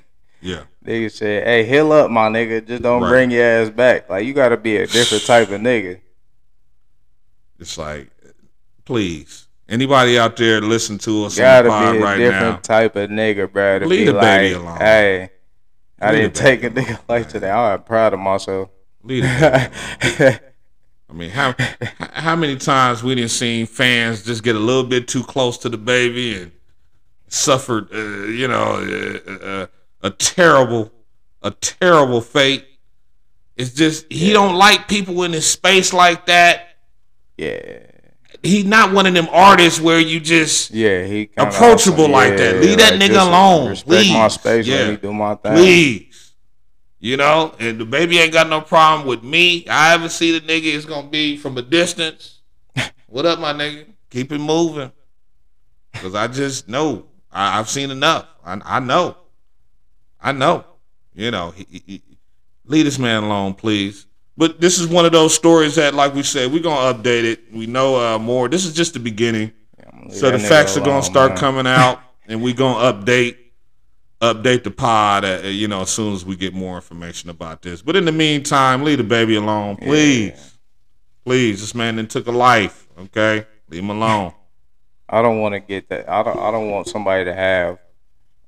Yeah. Nigga said, hey, heal up, my nigga. Just don't Right. bring your ass back. Like you gotta be a different type of nigga. It's like, please. Anybody out there listen to us on the Gotta be a right different now? type of nigga, bruh. To Leave the like, baby alone. hey, I Leave didn't take a nigga like today. I'm proud of myself. Leave. I mean, how how many times we didn't seen fans just get a little bit too close to Da Baby and suffered, uh, you know, uh, uh, a terrible, a terrible fate. It's just he don't like people in his space like that. yeah, He not one of them artists where you just yeah, he Approachable awesome. like that. Leave that nigga alone, Respect my space. Yeah. Let me do my thing. please. You know, and Da Baby ain't got no problem with me. I ever see the nigga, it's gonna be from a distance. what up, my nigga? Keep it moving. Cause I just know. I, I've seen enough. I, I know. I know. You know, he, he- he- leave this man alone, please. But this is one of those stories that, like we said, we're gonna update it. We know uh, more. This is just the beginning. I'm So the facts nigga are gonna start man. coming out, and we're gonna update update the pod. Uh, you know, as soon as we get more information about this. But in the meantime, leave Da Baby alone, please, please. This man then took a life. Okay, leave him alone. I don't want to get that. I don't. I don't want somebody to have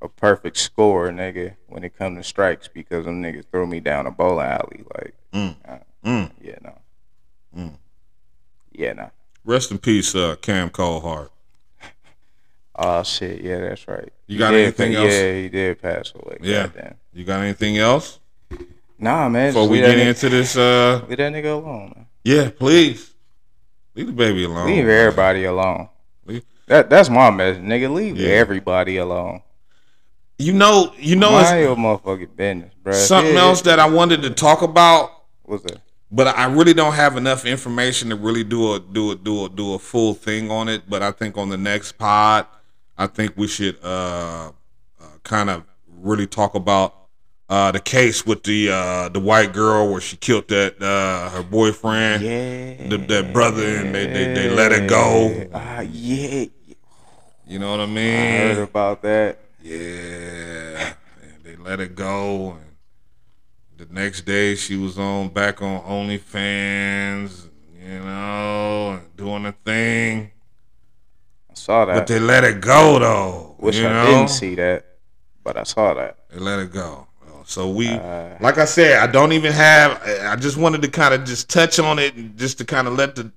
a perfect score, nigga, when it comes to strikes because them niggas throw me down a bowling alley. Like, Mm. uh, Mm. yeah, no. Mm. Yeah, no. Rest in peace, uh, Cam Coldheart. Oh shit, yeah, that's right. You got did anything else? Yeah, he did pass away. Yeah. Goddamn. You got anything else Nah, man. before we leave that get nigga- into this? Uh, Leave that nigga alone, man. yeah, please leave Da Baby alone. Leave man. everybody alone. Leave- That that's my message, nigga. Leave Yeah. everybody alone. You know, you know, Mind it's your motherfucking business, bro. something else that I wanted to talk about. Was a but I really don't have enough information to really do a do a do a do a full thing on it. But I think on the next pod, I think we should uh, uh kind of really talk about uh the case with the uh the white girl where she killed that uh her boyfriend, yeah, the, that brother, and they, they they let it go. Ah, yeah. You know what I mean? I heard about that. Yeah, they let it go. And the next day, she was on back on OnlyFans, you know, doing a thing. I saw that. But they let it go though. Wish you I know? didn't see that, but I saw that. They let it go. So we, Uh, like I said, I don't even have. I just wanted to kind of just touch on it, and just to kind of let the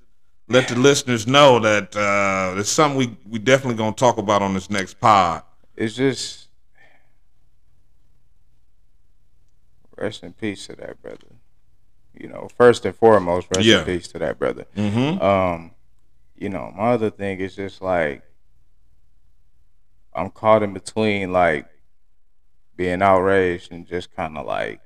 let the listeners know that uh, it's something we we definitely gonna talk about on this next pod. It's just rest in peace to that brother. You know, first and foremost, rest Yeah. in peace to that brother. Mm-hmm. Um, you know, my other thing is just like I'm caught in between like being outraged and just kind of like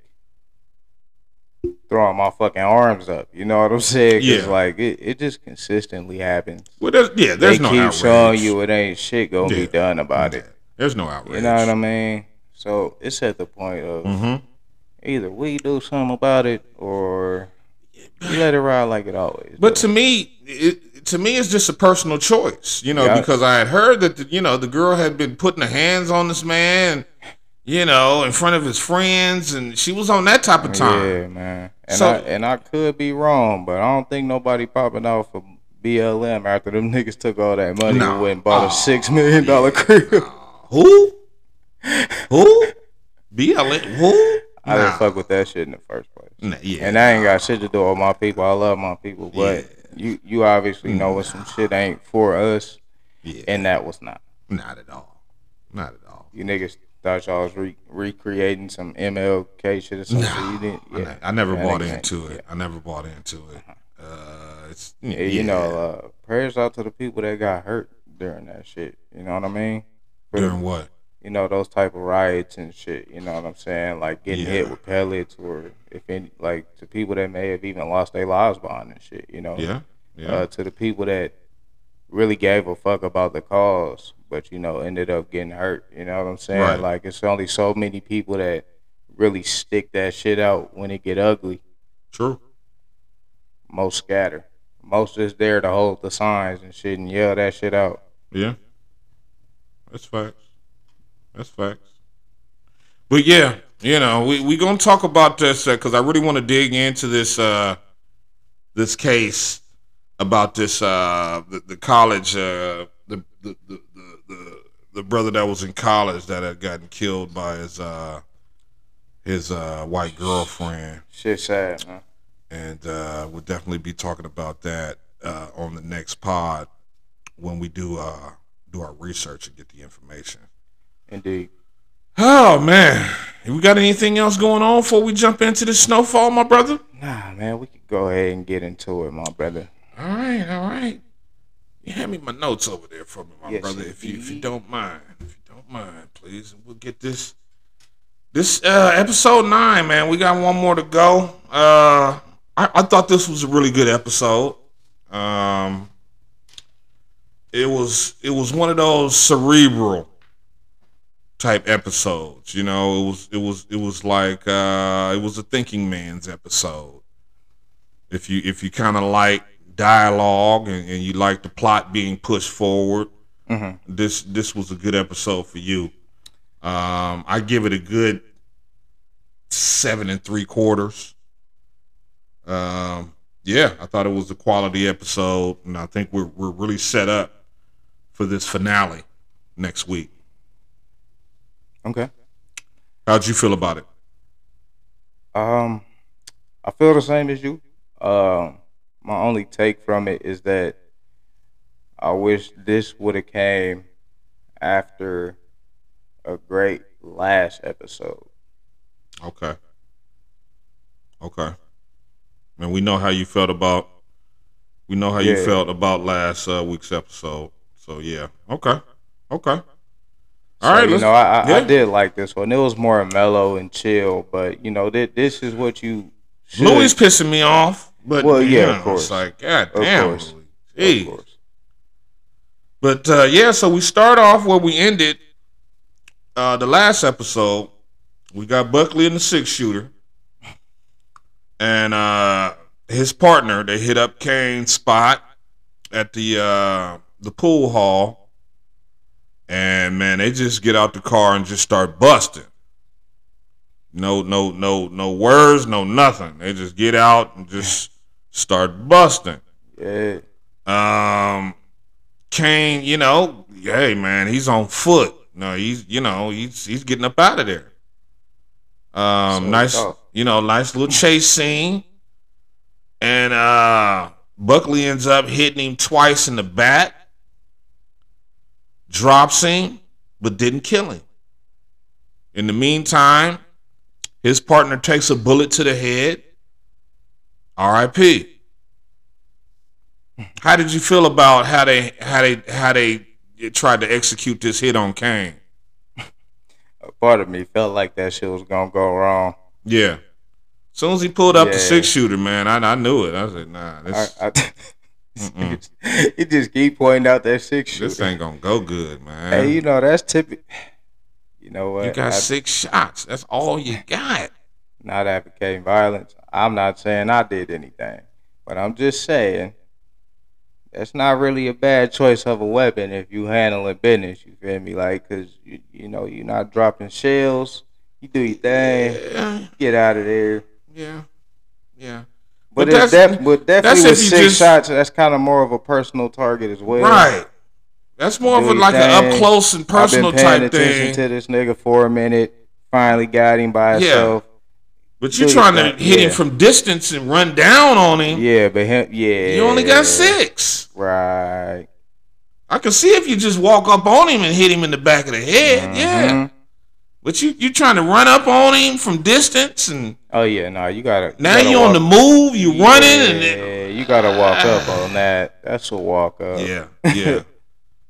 throwing my fucking arms up. You know what I'm saying? 'Cause, Yeah. like it, it just consistently happens. Well, there's, yeah, there's they no keep outrage. showing you it ain't shit gonna Yeah. be done about it. There's no outrage. You know what I mean? So it's at the point of Mm-hmm. Either we do something about it or you let it ride like it always. But do. to me, it, to me, it's just a personal choice, you know, Yeah. because I had heard that, the, you know, the girl had been putting her hands on this man, you know, in front of his friends, and she was on that type of time. Yeah, man. And So- I and I could be wrong, but I don't think nobody popping off for BLM after them niggas took all that money No. and went and bought Oh, a six million dollar crib. Who? Who? BLM? Who? I Nah. didn't fuck with that shit in the first place. Nah, yeah. And I ain't got shit to do with my people. I love my people, but Yeah. you you obviously know when some shit ain't for us, yeah. and that was not. Not at all. Not at all. You niggas thought y'all was re- recreating some MLK shit or something. Nah, you didn't. I Yeah, ne- I, never Yeah, bought into it. I never bought into it. Uh, it's yeah, you know, uh, prayers out to the people that got hurt during that shit. You know what I mean? During what? You know those type of riots and shit. You know what I'm saying? Like getting Yeah. hit with pellets, or if any, like to people that may have even lost their lives behind this shit. You know, Yeah, yeah. uh, to the people that really gave a fuck about the cause, but you know ended up getting hurt. You know what I'm saying? Right. Like it's only so many people that really stick that shit out when it get ugly. True. most scatter. Most is there to hold the signs and shit and yell that shit out. Yeah. That's facts. That's facts. But yeah, you know, we we gonna talk about this because I really want to dig into this uh this case about this uh the, the college uh the the, the the the the brother that was in college that had gotten killed by his uh his uh white girlfriend Shit sad, man. and uh, we'll definitely be talking about that uh, on the next pod when we do uh, do our research and get the information. Indeed. Oh man, we got anything else going on before we jump into the snowfall, my brother? Nah, man, we could go ahead and get into it, my brother. All right, all right. You hand me my notes over there for me, my Yes, brother, if you if you don't mind, if you don't mind, please. We'll get this this uh, episode nine, man. We got one more to go. Uh, I, I thought this was a really good episode. Um, it was it was one of those cerebral type episodes. You know, it was it was it was like uh, it was a thinking man's episode. If you if you kind of like dialogue and, and you like the plot being pushed forward, this this was a good episode for you. Um, I give it a good seven and three quarters. Um, yeah, I thought it was a quality episode, and I think we're we're really set up for this finale next week. Okay. How'd you feel about it? Um, I feel the same as you. Um, my only take from it is that I wish this would have came after a great last episode. Okay. Okay. And we know how you felt about we know how you felt about last uh, week's episode. So yeah. Okay. Okay. All So, right. you know, I, I, I did like this one. It was more mellow and chill, but you know, thi- this is what you. Should, Louis pissing me off, but Well, yeah, you of course. It's like God Of damn. course. Louis. of course. But uh, yeah, so we start off where we ended uh, the last episode. We got Buckley in the six shooter, and uh, his partner. They hit up Kane's spot at the uh, the pool hall, and man, they just get out the car and just start busting. No, no, no, no words, no nothing. They just get out and just start busting. Yeah. Um, Kane, you know, hey man, he's on foot. No, he's you know he's he's getting up out of there. Um, So nice, tough. you know, nice little chase scene, and uh, Buckley ends up hitting him twice in the back, drops him, but didn't kill him. In the meantime, his partner takes a bullet to the head. R.I.P. How did you feel about how they how they how they tried to execute this hit on Kane? A part of me felt like that shit was gonna go wrong. Yeah. As soon as he pulled up the six shooter, man, I, I knew it. I said, nah, I, I, he just keep pointing out that six shooter. this ain't gonna go good, man. Hey, you know that's typical. You know what? you got I- six shots. That's all you got. not advocating violence. I'm not saying I did anything, but I'm just saying that's not really a bad choice of a weapon if you handle handling business. You feel me? Like, cause you, you know you're not dropping shells. You do your thing. Yeah, Get out of there. yeah, yeah. But, But that's- def- but that's definitely if with six just- shots, that's kind of more of a personal target as well. Right. That's more of a like an up close and personal I've been type attention thing. to this nigga for a minute. Finally got him by Yeah. himself. but you're trying to hit him from distance and run down on him. Yeah, but him, yeah. You only got six. Right. I can see if you just walk up on him and hit him in the back of the head. Yeah. Mhm. But you you trying to run up on him from distance and Oh yeah, no, you gotta. now gotta you on the move, you running yeah, and then, you gotta walk up on that. That's a walk up. yeah, yeah.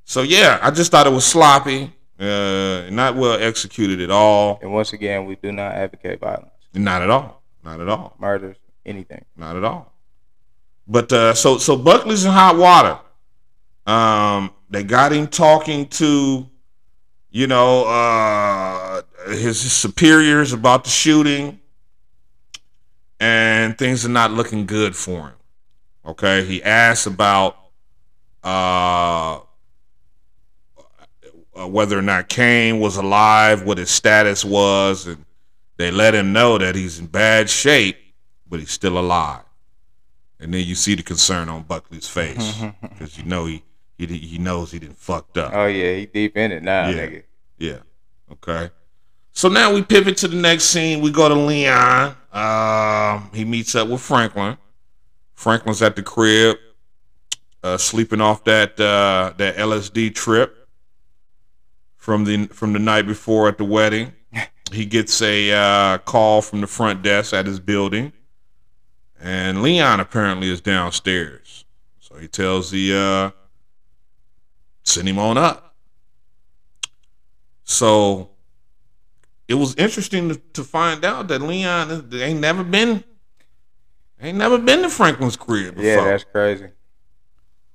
so yeah, I just thought it was sloppy, uh, not well executed at all. And once again, we do not advocate violence, Not at all. Not at all. murders, anything. Not at all. But uh, so so Buckley's in hot water. Um, they got him talking to, you know, uh, his superiors about the shooting, and things are not looking good for him. Okay, he asks about uh, whether or not Kane was alive, what his status was, and they let him know that he's in bad shape, but he's still alive. And then you see the concern on Buckley's face because you know he, he he knows he didn't fucked up. Oh yeah, he deep in it now, Yeah. nigga. Yeah. Okay. So now we pivot to the next scene. We go to Leon. Um, he meets up with Franklin. Franklin's at the crib, uh, sleeping off that uh, that LSD trip from the from the night before at the wedding. He gets a uh, call from the front desk at his building, and Leon apparently is downstairs. So he tells the uh, send him on up. So it was interesting to, to find out that Leon ain't never been ain't never been to Franklin's crib before. Yeah, that's crazy.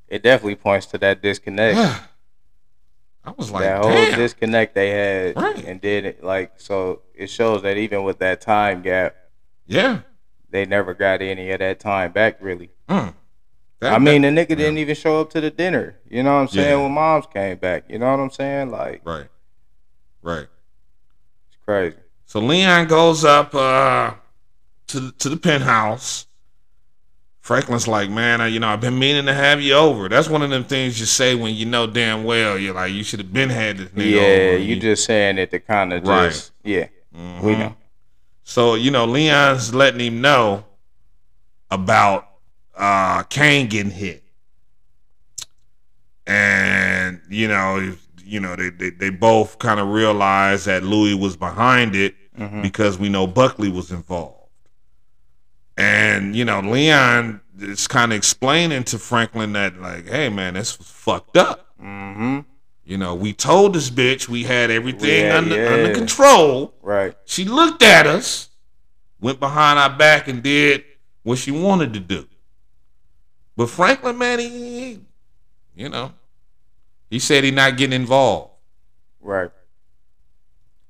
It definitely points to that disconnect. I was like, that whole damn. disconnect they had, Right. and did it like so. It shows that even with that time gap, yeah. they never got any of that time back. Really, Mm. That- I mean, that- the nigga didn't even show up to the dinner. You know what I'm saying? Yeah. When moms came back, you know what I'm saying? Like, right, right. Crazy. So Leon goes up uh, to the- to the penthouse. Franklin's like, man, I, you know, I've been meaning to have you over. That's one of them things you say when you know damn well you're like, you should have been had this nigga Yeah, you just saying it to kind of Right. just yeah. We Mhm. know. So you know, Leon's letting him know about uh Kane getting hit, and you know, you know, they they, they both kind of realize that Louis was behind it Mhm. because we know Buckley was involved, and you know, Leon is kind of explaining to Franklin that like, hey man, this was fucked up. Mm-hmm. You know, we told this bitch we had everything Yeah, under yeah. under control. Right. She looked at us, went behind our back, and did what she wanted to do. But Franklin, man, he- you know, he said he not getting involved. Right.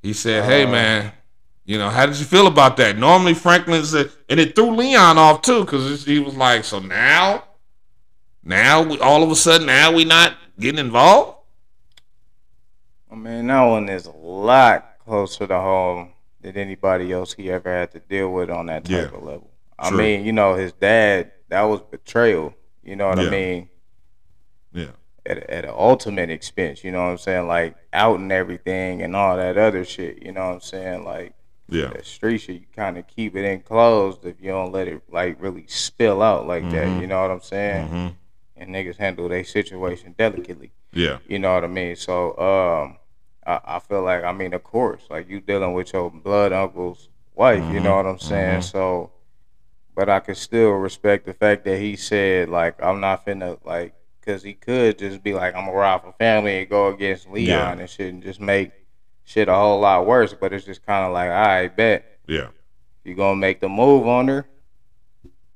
He said, "Hey, Uh. man, you know, how did you feel about that?" Normally, Franklin said, and it threw Leon off too, because he was like, "So now, now, we, all of a sudden, now we not getting involved." I mean, that one is a lot closer to home than anybody else he ever had to deal with on that type Yeah. of level. I True. mean, you know, his dad, that was betrayal. You know what Yeah. I mean? At, at an ultimate expense. You know what I'm saying? Like out and everything and all that other shit. You know what I'm saying? Like yeah, that street shit, you kind of keep it enclosed if you don't let it like really spill out like Mhm. that. You know what I'm saying? hmm And niggas handle their situation delicately. yeah, You know what I mean? So um, I, I feel like I mean, of course, like you dealing with your blood uncle's wife. You Mhm, know what I'm saying? mhm. So, but I could still respect the fact that he said like I'm not finna like because he could just be like I'm gonna rob for family and go against Leon Yeah. and shit and just make shit a whole lot worse. But it's just kind of like I bet yeah, You're gonna make the move on her.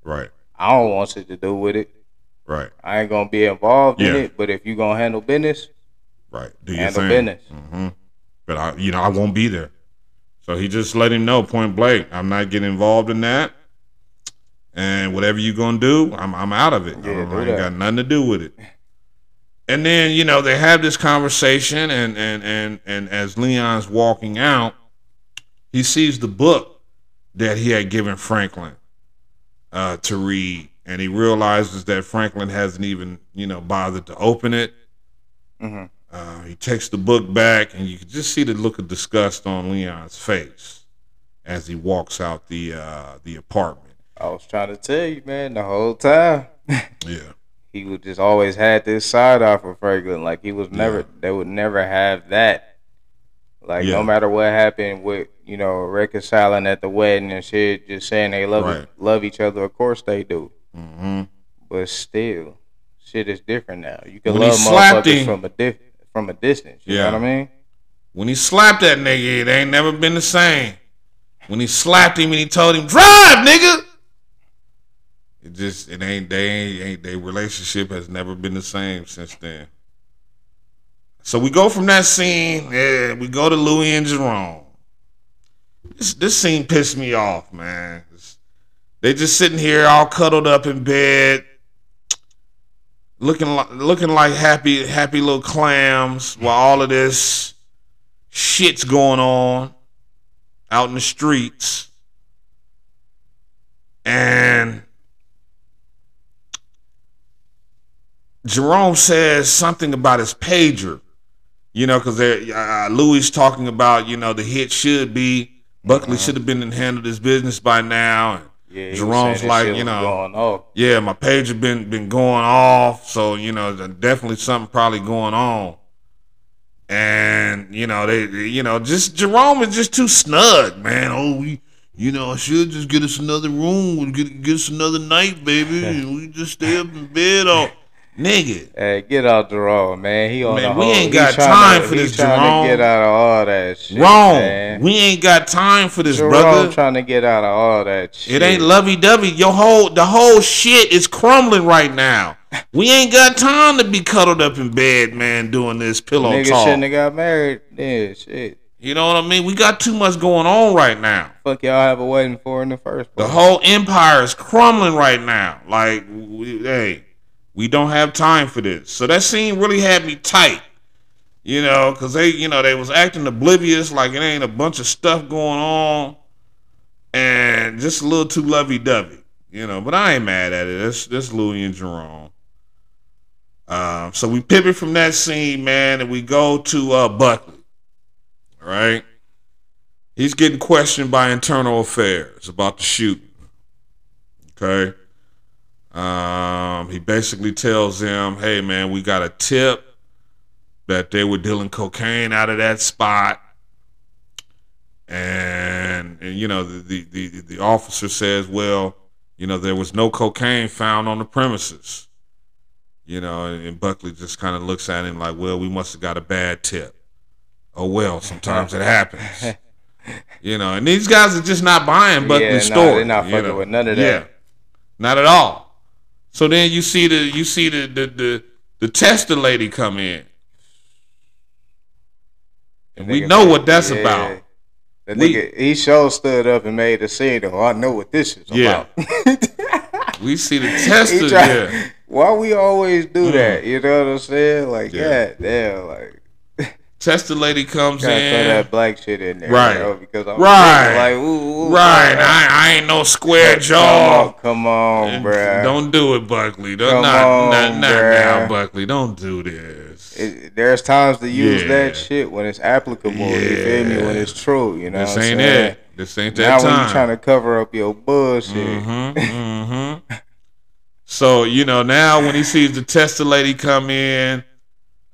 right, I don't want shit to do with it. right, I ain't gonna be involved in it. But if you gonna handle business, right. Do your handle thing. business. hmm But I, you know, I won't be there. So he just let him know point blank, I'm not getting involved in that. And whatever you gonna do, I'm I'm out of it. Yeah, I, do I ain't got nothing to do with it. And then you know they have this conversation, and and and and as Leon's walking out, he sees the book that he had given Franklin uh, to read, and he realizes that Franklin hasn't even you know bothered to open it. hmm Uh, he takes the book back, and you can just see the look of disgust on Leon's face as he walks out the uh, the apartment. I was trying to tell you, man, the whole time. Yeah, he would just always had this side off of Franklin. Like he was never Yeah. they would never have that. Like Yeah. no matter what happened with, you know, reconciling at the wedding and shit, just saying they love Right. love each other, of course they do. hmm But still, shit is different now. You can When he love motherfuckers him- from a dif- from a distance. You Yeah. know what I mean? when he slapped that nigga, it ain't never been the same. When he slapped him and he told him, "Drive, nigga," it just it ain't they ain't, their relationship has never been the same since then. So we go from that scene, yeah, we go to Louis and Jerome. This this scene pissed me off, man. It's- they just sitting here all cuddled up in bed. looking like looking like happy happy little clams while all of this shit's going on out in the streets. And Jerome says something about his pager, you know, because uh, Louis talking about, you know, the hit should be Buckley should have been and handled his business by now. And Yeah, Jerome's like, you know, yeah, my pager been been going off, so you know, definitely something probably going on. And you know, they, they- you know, just Jerome is just too snug, man. Oh, we, you know, I should just get us another room, get, get us another night, baby, and we just stay up in bed all, nigga. Hey, get out Jerome, man. He on the road. Man, the we whole, ain't got time for he this, trying Jerome. to get out of all that shit. Wrong. man. We ain't got time for this, Jerome brother. trying to get out of all that shit. It ain't lovey dovey. Your whole the whole shit is crumbling right now. We ain't got time to be cuddled up in bed, man, doing this pillow Nigga talk. shouldn't have got married. Yeah, shit. You know what I mean? We got too much going on right now. Fuck y'all have a wedding for in the first The whole empire is crumbling right now. Like, we, hey, we don't have time for this. So that scene really had me tight. You know, because they, you know, they was acting oblivious, like it ain't a bunch of stuff going on, and just a little too lovey-dovey. You know, but I ain't mad at it. That's that's Louis and Jerome. Um, so we pivot from that scene, man, and we go to uh, Buckley. All right. He's getting questioned by internal affairs about the shooting. Okay. Um, he basically tells them, hey, man, we got a tip that they were dealing cocaine out of that spot. And, and you know, the, the, the, the officer says, well, you know, there was no cocaine found on the premises. You know, and, and Buckley just kind of looks at him like, well, we must have got a bad tip. Oh, well, sometimes it happens. You know, and these guys are just not buying Buckley's Yeah, story. they're not you fucking know. with none of that. Yeah, not at all. So then you see the you see the the the, the tester lady come in, and we know what that's yeah. about. The We- nigga, he sure stood up and made a scene. Oh, I know what this is Yeah. about. We see the tester. yeah, Why we always do that? You know what I'm saying? Like, Mm. Yeah, damn, like tester lady comes gotta in. throw that black shit in there, Right. bro, because I'm Right. like, ooh, ooh, Right, bro. I, I ain't no square Come jaw. on, come on, bruh. Don't do it, Buckley. Don't Come not, on, not, not now, Buckley. Don't do this. It, there's times to use Yeah. that shit when it's applicable. You feel me? When it's true. You know this what ain't saying? it. This ain't Now that when time. you trying to cover up your bullshit, Mm-hmm. mm-hmm. so you know now when he sees the tester lady come in,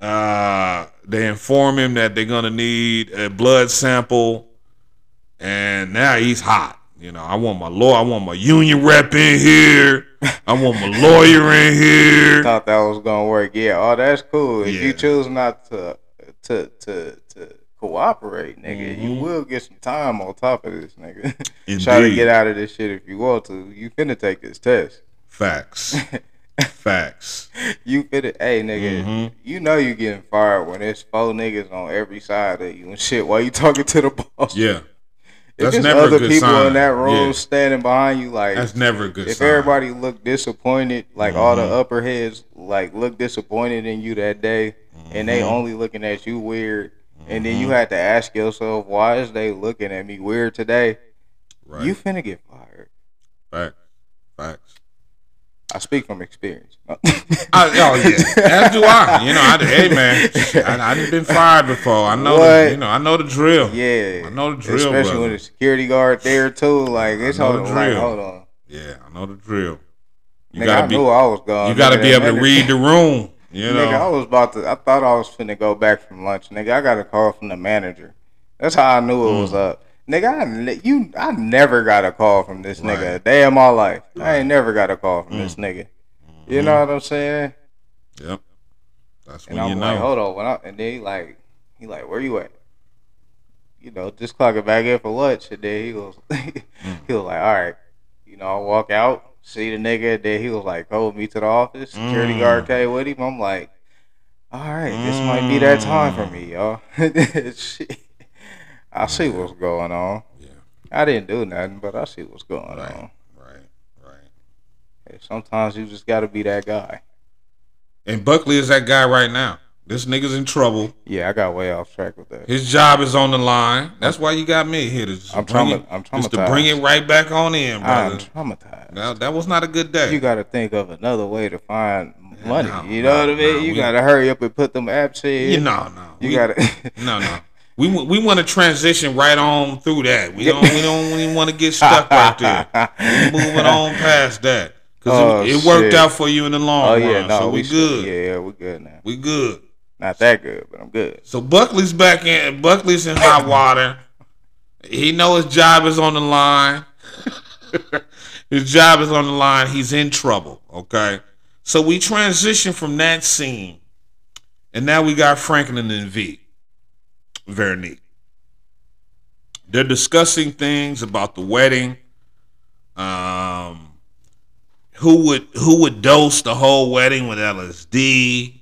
uh, they inform him that they're gonna need a blood sample, and now he's hot. You know, I want my lawyer, I want my union rep in here. I want my lawyer in here. thought that was gonna work. Yeah, oh, that's cool. If Yeah. you choose not to to to to cooperate, nigga, you Mhm. will get some time on top of this, nigga. Try to get out of this shit if you want to. You finna take this test. Facts. Facts. You finna, hey nigga, Mhm. you know you getting fired when there's four niggas on every side of you and shit. While you talking to the boss? Yeah. If That's never a other people sign. in that room Yeah. standing behind you, like That's never a good if sign. everybody looked disappointed, like all the Mhm. upper heads like look disappointed in you that day, and they Mhm. only looking at you weird, and then you Mhm. had to ask yourself, why is they looking at me weird today? right. You finna get fired. Facts. Facts. I speak from experience. I, oh yeah, as do I. You know, I, hey man, I, I done been fired before. I know, the, you know, I know the drill. yeah, I know the drill, especially brother. when the security guard there too. Like it's know hold the on, like, drill. hold on. Yeah, I know the drill. You Nigga, gotta I be, knew I was gone. you gotta Nigga, be able to read the room. You Nigga, I was about to. I thought I was finna go back from lunch. Nigga, I got a call from the manager. That's how I knew it was Mm. up. Nigga, I you I never got a call from this nigga Right. a day in my life. I ain't never got a call from Mm. this nigga. You know what I'm saying? yep. That's when And you I'm know. like, hold on. When I, and then he like, he like, where you at? You know, just clock it back in for lunch. And then he was, Mm. he was like, all right. You know, I walk out, see the nigga. Then he was like, hold me to the office. Security Mm. guard came with him. I'm like, all right, this might be that time for me, y'all. Shit. I see what's going on. Yeah. I didn't do nothing, but I see what's going Right. on. Right. Right. Hey, Sometimes you just got to be that guy. And Buckley is that guy right now. This nigga's in trouble. Yeah, I got way off track with that. His job is on the line. That's why you got me here to just I'm bring trauma- it, I'm just to bring it right back on in, I'm traumatized. Now, that was not a good day. You got to think of another way to find money. no, you know no, what I mean? no, you got to hurry up and put them apps in. Know, no. You got to. No, no. We we want to transition right on through that. We don't we don't even want to get stuck right there. We moving on past that because Oh, it, it worked shit. out for you in the long Oh yeah, run. no, so we, should- good. Yeah, yeah, we good now. We good. Not that good, but I'm good. So Buckley's back in. Buckley's in hot water. He know his job is on the line. his job is on the line. He's in trouble. Okay. So we transition from that scene, and now we got Franklin and V. Very neat. They're discussing things about the wedding. Um, who would who would dose the whole wedding with LSD?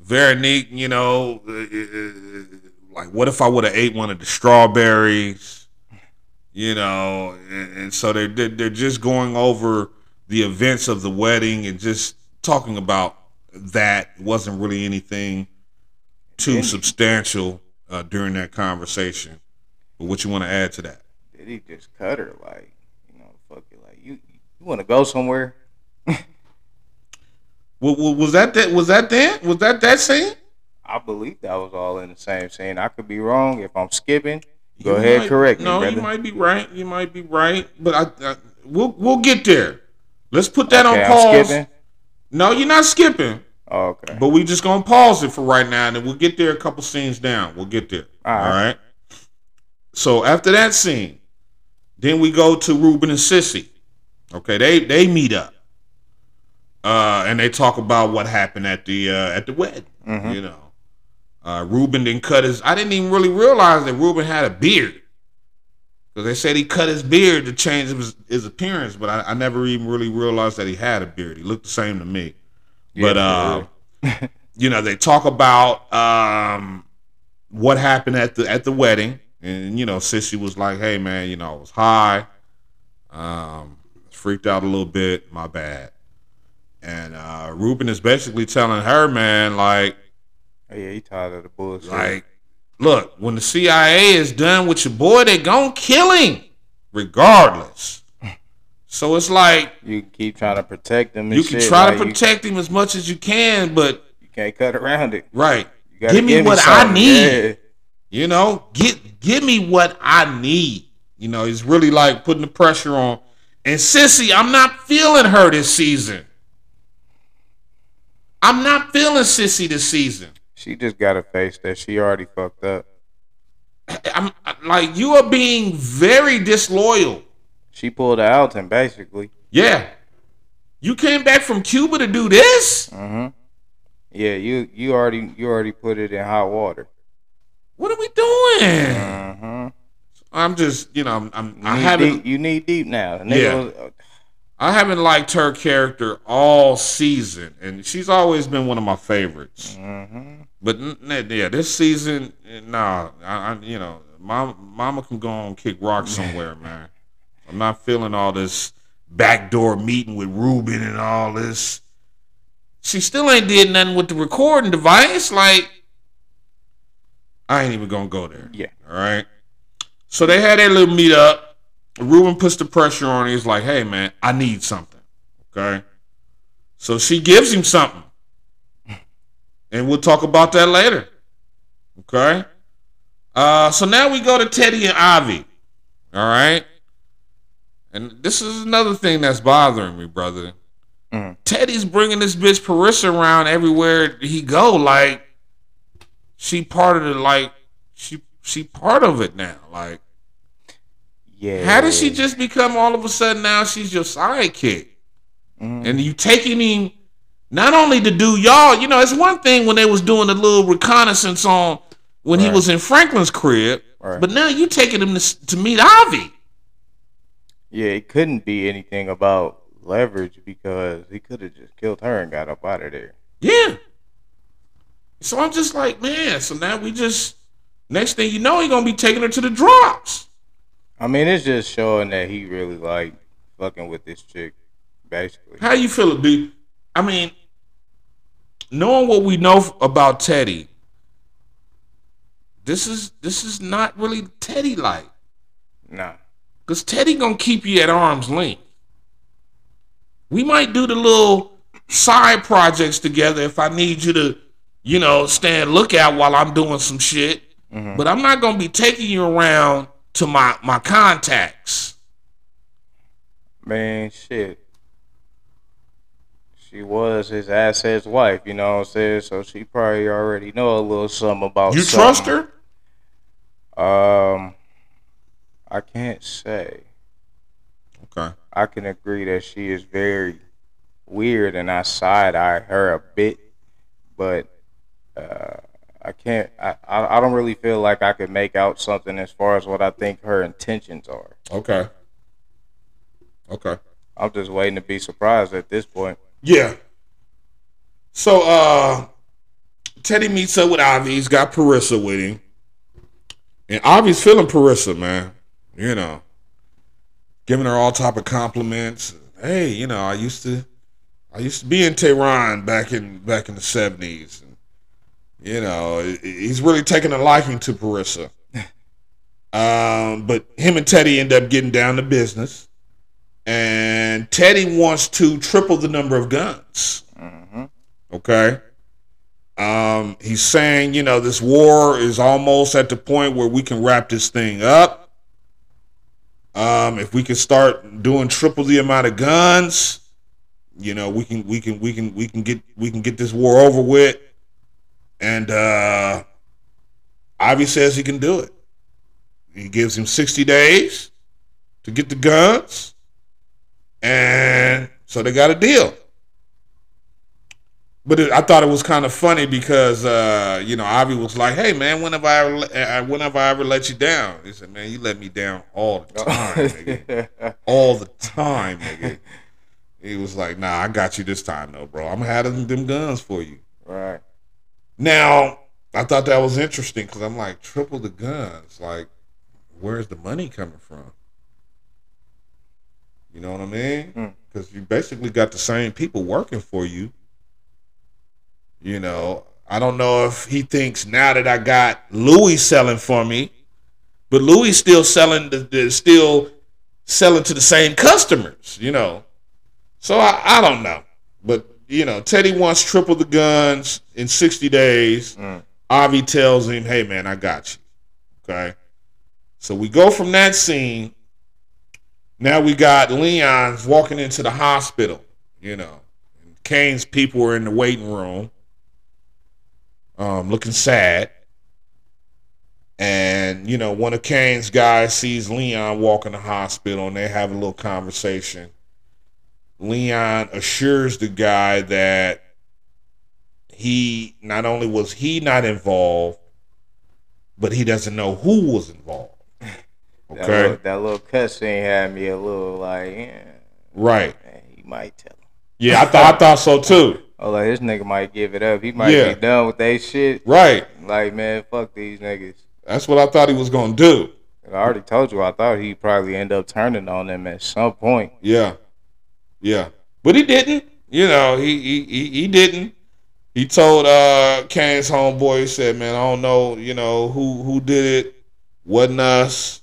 Veronique, you know, uh, uh, like what if I would have ate one of the strawberries? You know, and, and so they're, they're they're just going over the events of the wedding and just talking about that. It wasn't really anything too substantial uh, during that conversation. But what you want to add to that? Did he just cut her like, you know, fuck it, like you you want to go somewhere? Wa- Was that that? Was that that? Was that that scene? I believe that was all in the same scene. I could be wrong if I'm skipping. Go You ahead, might- correct me, No, you might be right. You might be right. But I, I we'll we'll get there. Let's put that okay, on pause. No, you're not skipping. Oh, okay. But we just gonna pause it for right now, and then we'll get there a couple scenes down. We'll get there. All right. All right. So after that scene, then we go to Ruben and Cissy. Okay, they they meet up, uh, and they talk about what happened at the uh, at the wedding. Mhm. You know, uh, Ruben didn't cut his. I didn't even really realize that Ruben had a beard. Because they said he cut his beard to change his, his appearance, but I, I never even really realized that he had a beard. He looked the same to me. But Yeah, uh, you know, they talk about um, what happened at the at the wedding, and you know, Cissy was like, "Hey, man, you know, I was high, um, freaked out a little bit. My bad." And uh, Ruben is basically telling her, "Man, like, Oh, yeah, he tired of the bullshit. like, look, when the CIA is done with your boy, they gonna kill him, regardless." So it's like you keep trying to protect him. And you can shit, try like, to protect him as much as you can, but You, you can't cut around it. right, You give me give what I need. Yeah. You know, get give me what I need. You know, it's really like putting the pressure on. And Cissy, I'm not feeling her this season. I'm not feeling Cissy this season. She just got to face that she already fucked up. I'm like you are being very disloyal. She pulled a Alton basically. Yeah. You came back from Cuba to do this? hmm Yeah, you you already you already put it in hot water. What are we doing? hmm I'm just, you know, I'm, I'm You I haven't deep, you need deep now. Nigga Yeah. was- I haven't liked her character all season, and she's always been one of my favorites. mhm. But yeah, this season, eh, nah, I, I you know, mama, mama can go on kick rock somewhere, man. I'm not feeling all this backdoor meeting with Ruben and all this. She still ain't did nothing with the recording device. Like, I ain't even gonna go there. Yeah. All right. So they had their little meet up. Ruben puts the pressure on. He's like, "Hey, man, I need something." Okay. So she gives him something, and we'll talk about that later. Okay. Uh, so now we go to Teddy and Avi. All right. And this is another thing that's bothering me, brother. Mhm. Teddy's bringing this bitch Parissa around everywhere he go. Like she part of the like she she part of it now. Like Yeah. how did she just become all of a sudden now she's your sidekick? Mhm. And you taking him not only to do y'all, you know, it's one thing when they was doing a little reconnaissance on when he was in Franklin's crib, Right. but now you taking him to, to meet Avi. Yeah, it couldn't be anything about leverage because he could have just killed her and got up out of there. Yeah. So I'm just like, man. So now we just next thing you know, he gonna be taking her to the drops. I mean, it's just showing that he really like fucking with this chick, basically. How you feel, I mean, knowing what we know about Teddy, this is this is not really Teddy like. Nah. Cause Teddy gonna keep you at arm's length. We might do the little side projects together if I need you to, you know, stand lookout while I'm doing some shit. But I'm not gonna be taking you around to my my contacts. Man, shit. She was his assets wife, you know what I'm saying? So she probably already know a little something about You something. trust her? Um I can't say. Okay. I can agree that she is very weird and I side eye her a bit, but uh, I can't. I, I don't really feel like I could make out something as far as what I think her intentions are. Okay. Okay. I'm just waiting to be surprised at this point. Yeah. So uh Teddy meets up with Avi. He's got Parissa with him. And Avi's feeling Parissa, man. You know. Giving her all type of compliments. Hey, you know, I used to I used to be in Tehran back in back in the seventies. And you know, he's really taking a liking to Parissa. um, but him and Teddy end up getting down to business and Teddy wants to triple the number of guns. Okay. Um, he's saying, you know, this war is almost at the point where we can wrap this thing up. Um, if we can start doing triple the amount of guns, you know, we can we can we can we can get we can get this war over with. And uh Ivy says he can do it. He gives him 60 days to get the guns. And so they got a deal. But it, I thought it was kind of funny because uh, you know Avi was like, "Hey man, when have I ever, let- uh, when have I ever let you down?" He said, "Man, you let me down all the time, nigga. all the time, nigga." He was like, "Nah, I got you this time, though, bro. I'm gonna them, guns for you." right. Now, I thought that was interesting because I'm like, triple the guns. Like, where's the money coming from? You know what I mean? Hmm. Because you basically got the same people working for you. You know, I don't know if he thinks now that I got Louis selling for me, but Louis still selling the, the still selling to the same customers. You know, so I, I don't know, but you know, Teddy wants triple the guns in 60 days. Mm. Avi tells him, hey, man, I got you. Okay. So we go from that scene. Now we got Leon's walking into the hospital, you know. Kane's people are in the waiting room, um, looking sad. And, you know, one of Kane's guys sees Leon walk in the hospital and they have a little conversation. Leon assures the guy that he not only was he not involved, but he doesn't know who was involved. That Okay, little, that little cutscene had me a little like, yeah, right? man, he might tell him. Yeah, I thought I thought so too. Oh, like this nigga might give it up. He might Yeah. be done with that shit. Right, Like, man, fuck these niggas. that's what I thought he was gonna do. I already told you. I thought he'd probably end up turning on them at some point. Yeah, yeah, but he didn't. You know, he he he, he didn't. He told uh Kane's homeboy, he said, "Man, I don't know, you know who who did it. Wasn't us,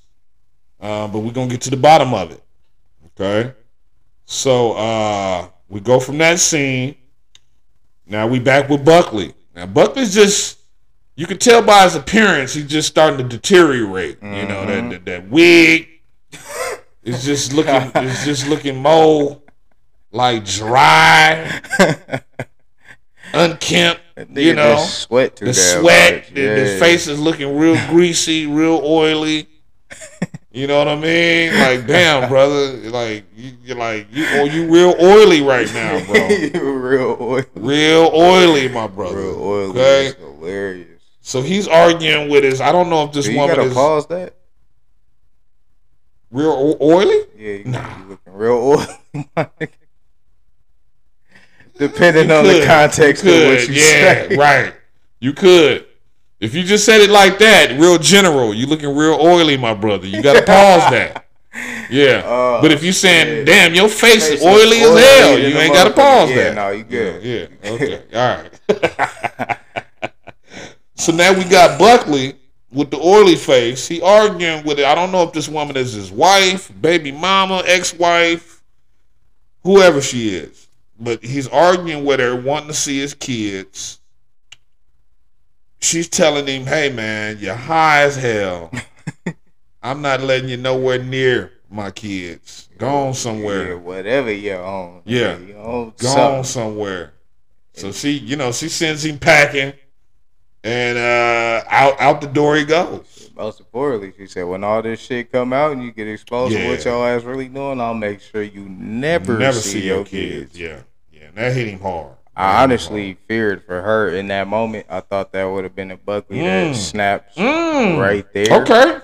uh, but we're gonna get to the bottom of it." Okay, so uh we go from that scene. Now we back with Buckley. Now Buckley's just. You can tell by his appearance, he's just starting to deteriorate. You know that, that that wig is just looking, it's just looking more like dry, unkempt. You know, sweat the sweat, the, Yeah. face is looking real greasy, real oily. You know what I mean? Like, damn, brother, like you, you're like you, or you real oily right now, bro. real oily. Real oily, my brother. Real oily. Okay, It's hilarious. so he's arguing with his. I don't know if this Do you woman gotta is pause that? real oily. Yeah, you, Nah. looking real oily. Depending You on the context of what could, you yeah, say. right. You could. If you just said it like that, real general, you looking real oily, my brother. You gotta pause that. Yeah. Oh, but if you saying, shit. damn, your face, Face is oily as hell, you ain't gotta pause Yeah, that. no, you good. Yeah. yeah. Okay. All right. So now we got Buckley with the oily face. He arguing with it. I don't know if this woman is his wife, baby mama, ex-wife, whoever she is. But he's arguing with her, wanting to see his kids. She's telling him, "Hey man, you're high as hell. I'm not letting you nowhere near my kids. Go on Yeah, somewhere. whatever you're on. Yeah. you own Go on something. somewhere." So she, you know, she sends him packing, and uh, out out the door he goes. Most importantly, she said, when all this shit come out and you get exposed to what Yeah. your ass really doing, I'll make sure you never, Never see, your kids. Yeah, yeah, and that hit him hard. That hit I honestly feared for her in that moment. I thought that would have been a Buckley Mm. that snaps. Mm. right there Okay.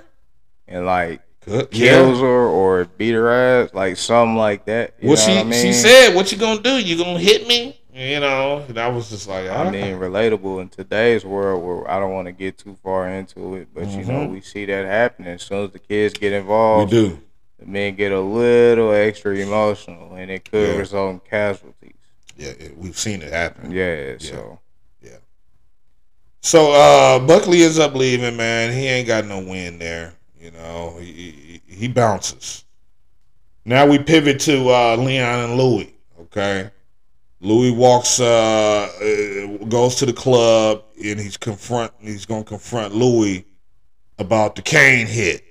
and like Good. kills Yeah. her or beat her ass, like something like that. You Well, know she what I mean? she said, "What you gonna do? You gonna hit me?" You know, and I was just like, I mean, relatable in today's world where I don't want to get too far into it, but you know, Mhm. we see that happening. As soon as the kids get involved. we involved, do. the men get a little extra emotional and it could Yeah. result in casualties. Yeah, it, we've seen it happen. Yeah, so yeah. So uh, Buckley ends up leaving, man. He ain't got no win there. You know, he, he, he bounces. Now we pivot to uh, Leon and Louis. Okay, Louis walks, uh, uh, goes to the club, and he's confront. He's gonna confront Louis about the Kane hit.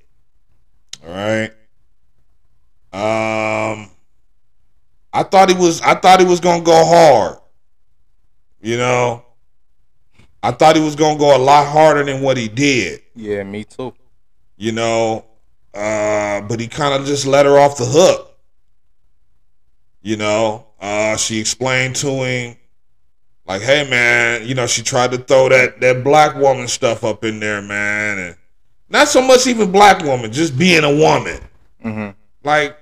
All right. Um, I thought he was. I thought he was gonna go hard. You know, I thought he was gonna go a lot harder than what he did. yeah, me too. You know, uh, but he kind of just let her off the hook. You know, uh, she explained to him, like, "Hey, man, you know, she tried to throw that that black woman stuff up in there, man, and not so much even black woman, just being a woman. hmm Like,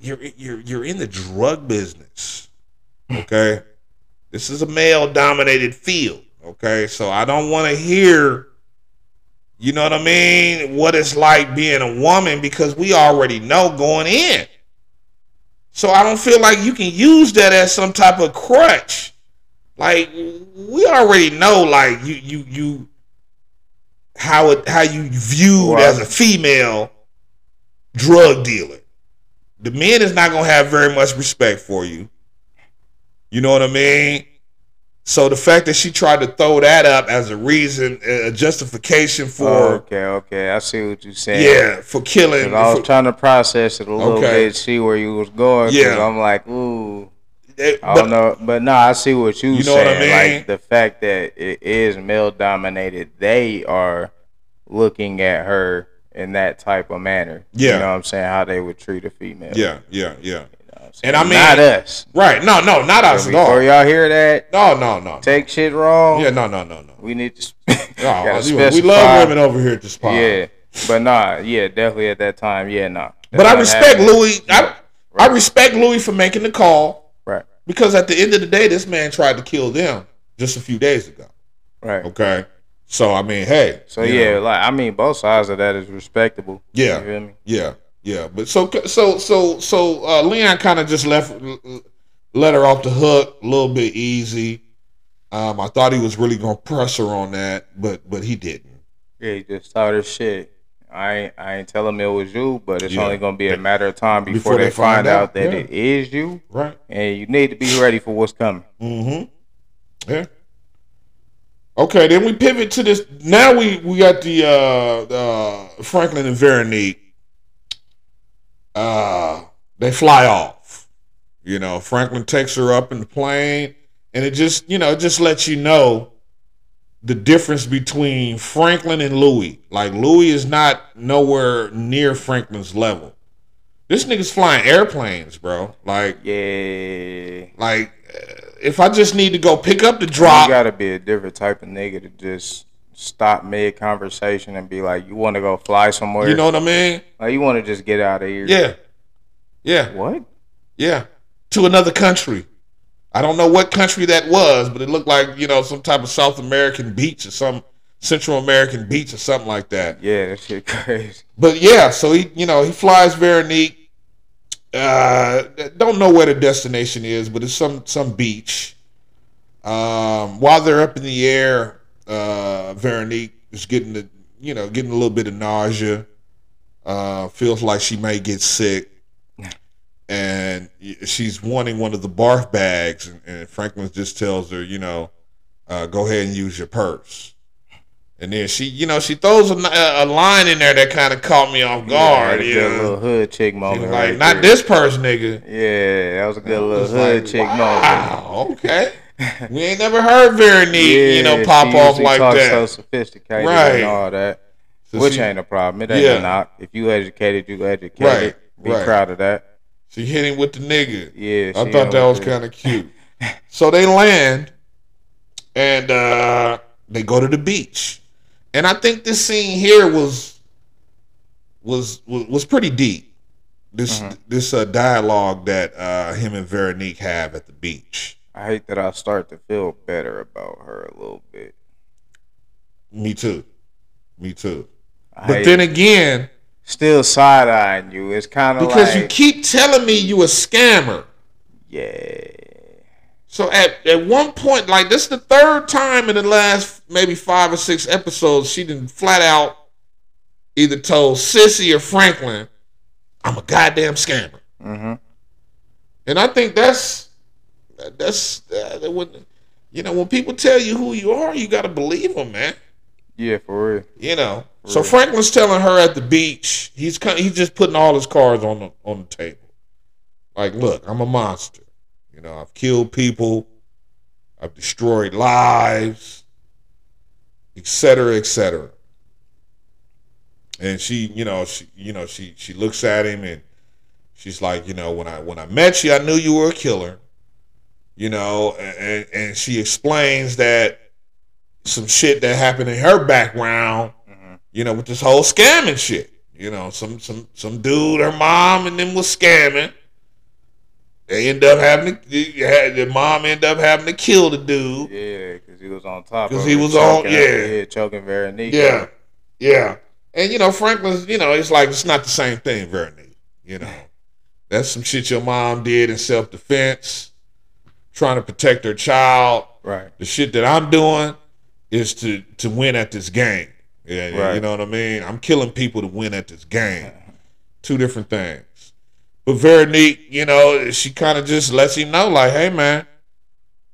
you're you're you're in the drug business, okay? this is a male dominated field, okay? So I don't want to hear, you know what I mean, what it's like being a woman because we already know going in. So I don't feel like you can use that as some type of crutch. Like we already know, like you you you how it how you viewed Well, as a female drug dealer. The men is not gonna have very much respect for you. You know what I mean? So the fact that she tried to throw that up as a reason, a justification for okay, okay, I see what you're saying. yeah, for killing. I was for- trying to process it a little Okay. bit, see where you was going. Yeah. I'm like, ooh, eh, I don't know, but no, I see what you, You know what I saying. mean? Like the fact that it is male dominated, they are looking at her in that type of manner. Yeah. you know what I'm saying? How they would treat a female. Yeah, yeah, yeah. You know what I'm saying? And I mean- not us. Right? No, no, not us at all. y'all hear that, No, no, no. take shit wrong. Yeah, no, no, no, no. we need to. No, we- love women over here at this pod. Yeah, but nah, yeah, definitely at that time, yeah, nah. But I respect happened. Louis. I, I respect Louis for making the call Right, because at the end of the day, this man tried to kill them just a few days ago. right. Okay, so I mean, hey. So yeah, know, like I mean, both sides of that is respectable. Yeah. you feel me? yeah, yeah. But so so so so uh, Leon kind of just left, let her off the hook a little bit easy. Um, I thought he was really gonna press her on that, but but he didn't. Yeah, he just her shit. I ain't, I ain't tell him it was you, but it's Yeah. only gonna be a matter of time before, Before they, they find, find out, out, that yeah. it is you, Right. and you need to be ready for what's coming. Mm-hmm. Yeah. Okay, then we pivot to this. Now we we got the uh, uh, Franklin and Veronique. Uh, they fly off. You know, Franklin takes her up in the plane, and it just you know it just lets you know the difference between Franklin and Louis. Like Louis is not nowhere near Franklin's level. This nigga's flying airplanes, bro. Like Yeah, like, uh, if I just need to go pick up the drop, you gotta be a different type of nigga to just stop mid conversation and be like, "You want to go fly somewhere? you know what I mean? like you want to just get out of here?" Yeah, yeah, What? yeah. To another country. I don't know what country that was, but it looked like you know some type of South American beach or some Central American beach or something like that. Yeah, that shit crazy. But yeah, so he you know he flies Veronique. Uh, don't know where the destination is, but it's some some beach. Um, while they're up in the air, uh, Veronique is getting the you know getting a little bit of nausea. Uh, feels like she may get sick, and she's wanting one of the barf bags, and, and Franklin just tells her, you know, uh, go ahead and use your purse. And then she, you know, she throws a, a line in there that kind of caught me off guard. yeah, that little hood chick moment. was right like, not there. this purse, nigga. Yeah, that was a good little hood like, chick moment. Wow, okay. we ain't never heard Veronique, you know, pop off like that. So sophisticated Right. and all that, So which she- ain't a problem. It ain't Yeah. a knock. If you educated, you educated. Right, Be right. proud of that. She hit him with the nigga. Yeah, I thought that was kind of cute. so they land, and uh, they go to the beach, and I think this scene here was was was, was pretty deep. This Mm-hmm. this uh, dialogue that uh, him and Veronique have at the beach. I hate that I start to feel better about her a little bit. Me too. Me too. I But then again, still side eyeing you. It's kind of because like you keep telling me you a scammer. yeah, So at, at one point, like this is the third time in the last maybe five or six episodes, she didn't flat out either told Cissy or Franklin, I'm a goddamn scammer. hmm And I think that's that's uh, that when you know when people tell you who you are, you got to believe them, man. yeah, for real. You know. So Franklin's telling her at the beach, he's kind he's just putting all his cards on the on the table. Like, look, I'm a monster. You know, I've killed people, I've destroyed lives, etc., cetera, et cetera. And she, you know, she, you know, she she looks at him and she's like, you know, when I when I met you, I knew you were a killer. You know, and and she explains that some shit that happened in her background, mm-hmm. you know, with this whole scamming shit. You know, some some some dude, her mom and them was scamming. They end up having to, the mom end up having to kill the dude. Yeah, because he was on top. Because he was on- yeah. yeah, choking Veronique. Yeah, yeah. And you know, Franklin's, you know, it's like it's not the same thing, Veronique. You know, that's some shit your mom did in self defense, trying to protect her child. right. The shit that I'm doing is to to win at this game. Yeah, you know what I mean. I'm killing people to win at this game. Two different things. But Veronique, you know, she kind of just lets him know, like, hey man,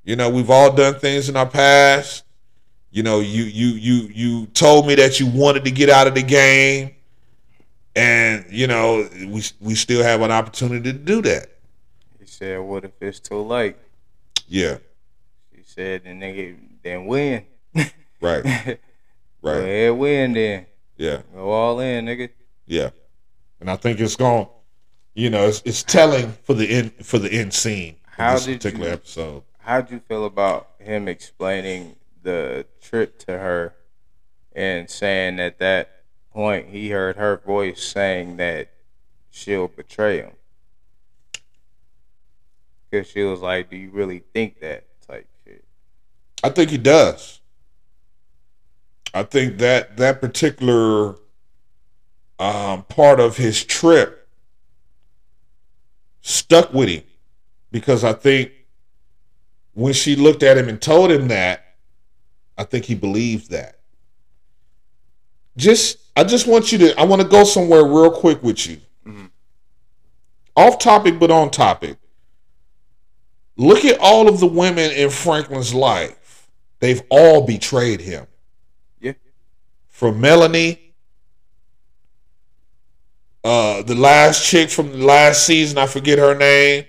you know, we've all done things in our past. You know, you you you you told me that you wanted to get out of the game, and you know, we we still have an opportunity to do that. He said, "What if it's too late?" Yeah, He said, "Then nigga, then win. right, right. Go ahead, win then. yeah. Go all in, nigga." Yeah, and I think it's going. You know, it's, it's telling for the end for the end scene. How this did particular you- episode? How'd you feel about him explaining the trip to her and saying at that point he heard her voice saying that she'll betray him? Because she was like, "Do you really think that?" Type shit. I think he does. I think that that particular um, part of his trip stuck with him because I think when she looked at him and told him that, I think he believed that. Just, I just want you to, I want to go somewhere real quick with you. Mm-hmm. Off topic, but on topic. Look at all of the women in Franklin's life. They've all betrayed him. Yeah. From Melanie, uh, the last chick from the last season, I forget her name.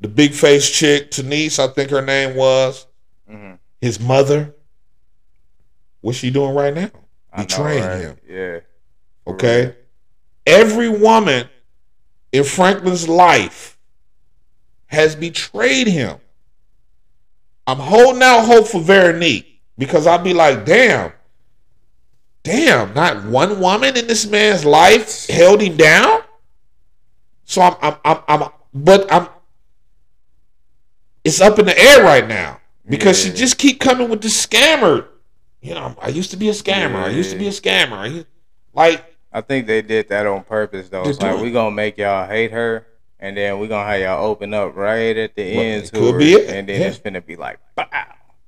The big face chick, Denise, I think her name was. hmm His mother. What's she doing right now? Know, Betraying right? him. Yeah. Okay. Every woman in Franklin's life has betrayed him. I'm holding out hope for Veronique because I'll be like, damn, damn, not one woman in this man's life held him down. So I'm, I'm, I'm, I'm but I'm, it's up in the air right now because she just keep coming with this scammer. You know, I used to be a scammer. I used to be a scammer. I used- Like, I think they did that on purpose though. It's like we gonna make y'all hate her and then we're gonna have y'all open up right at the Well, end to could her, be it. and then Yeah. it's gonna be like, bow.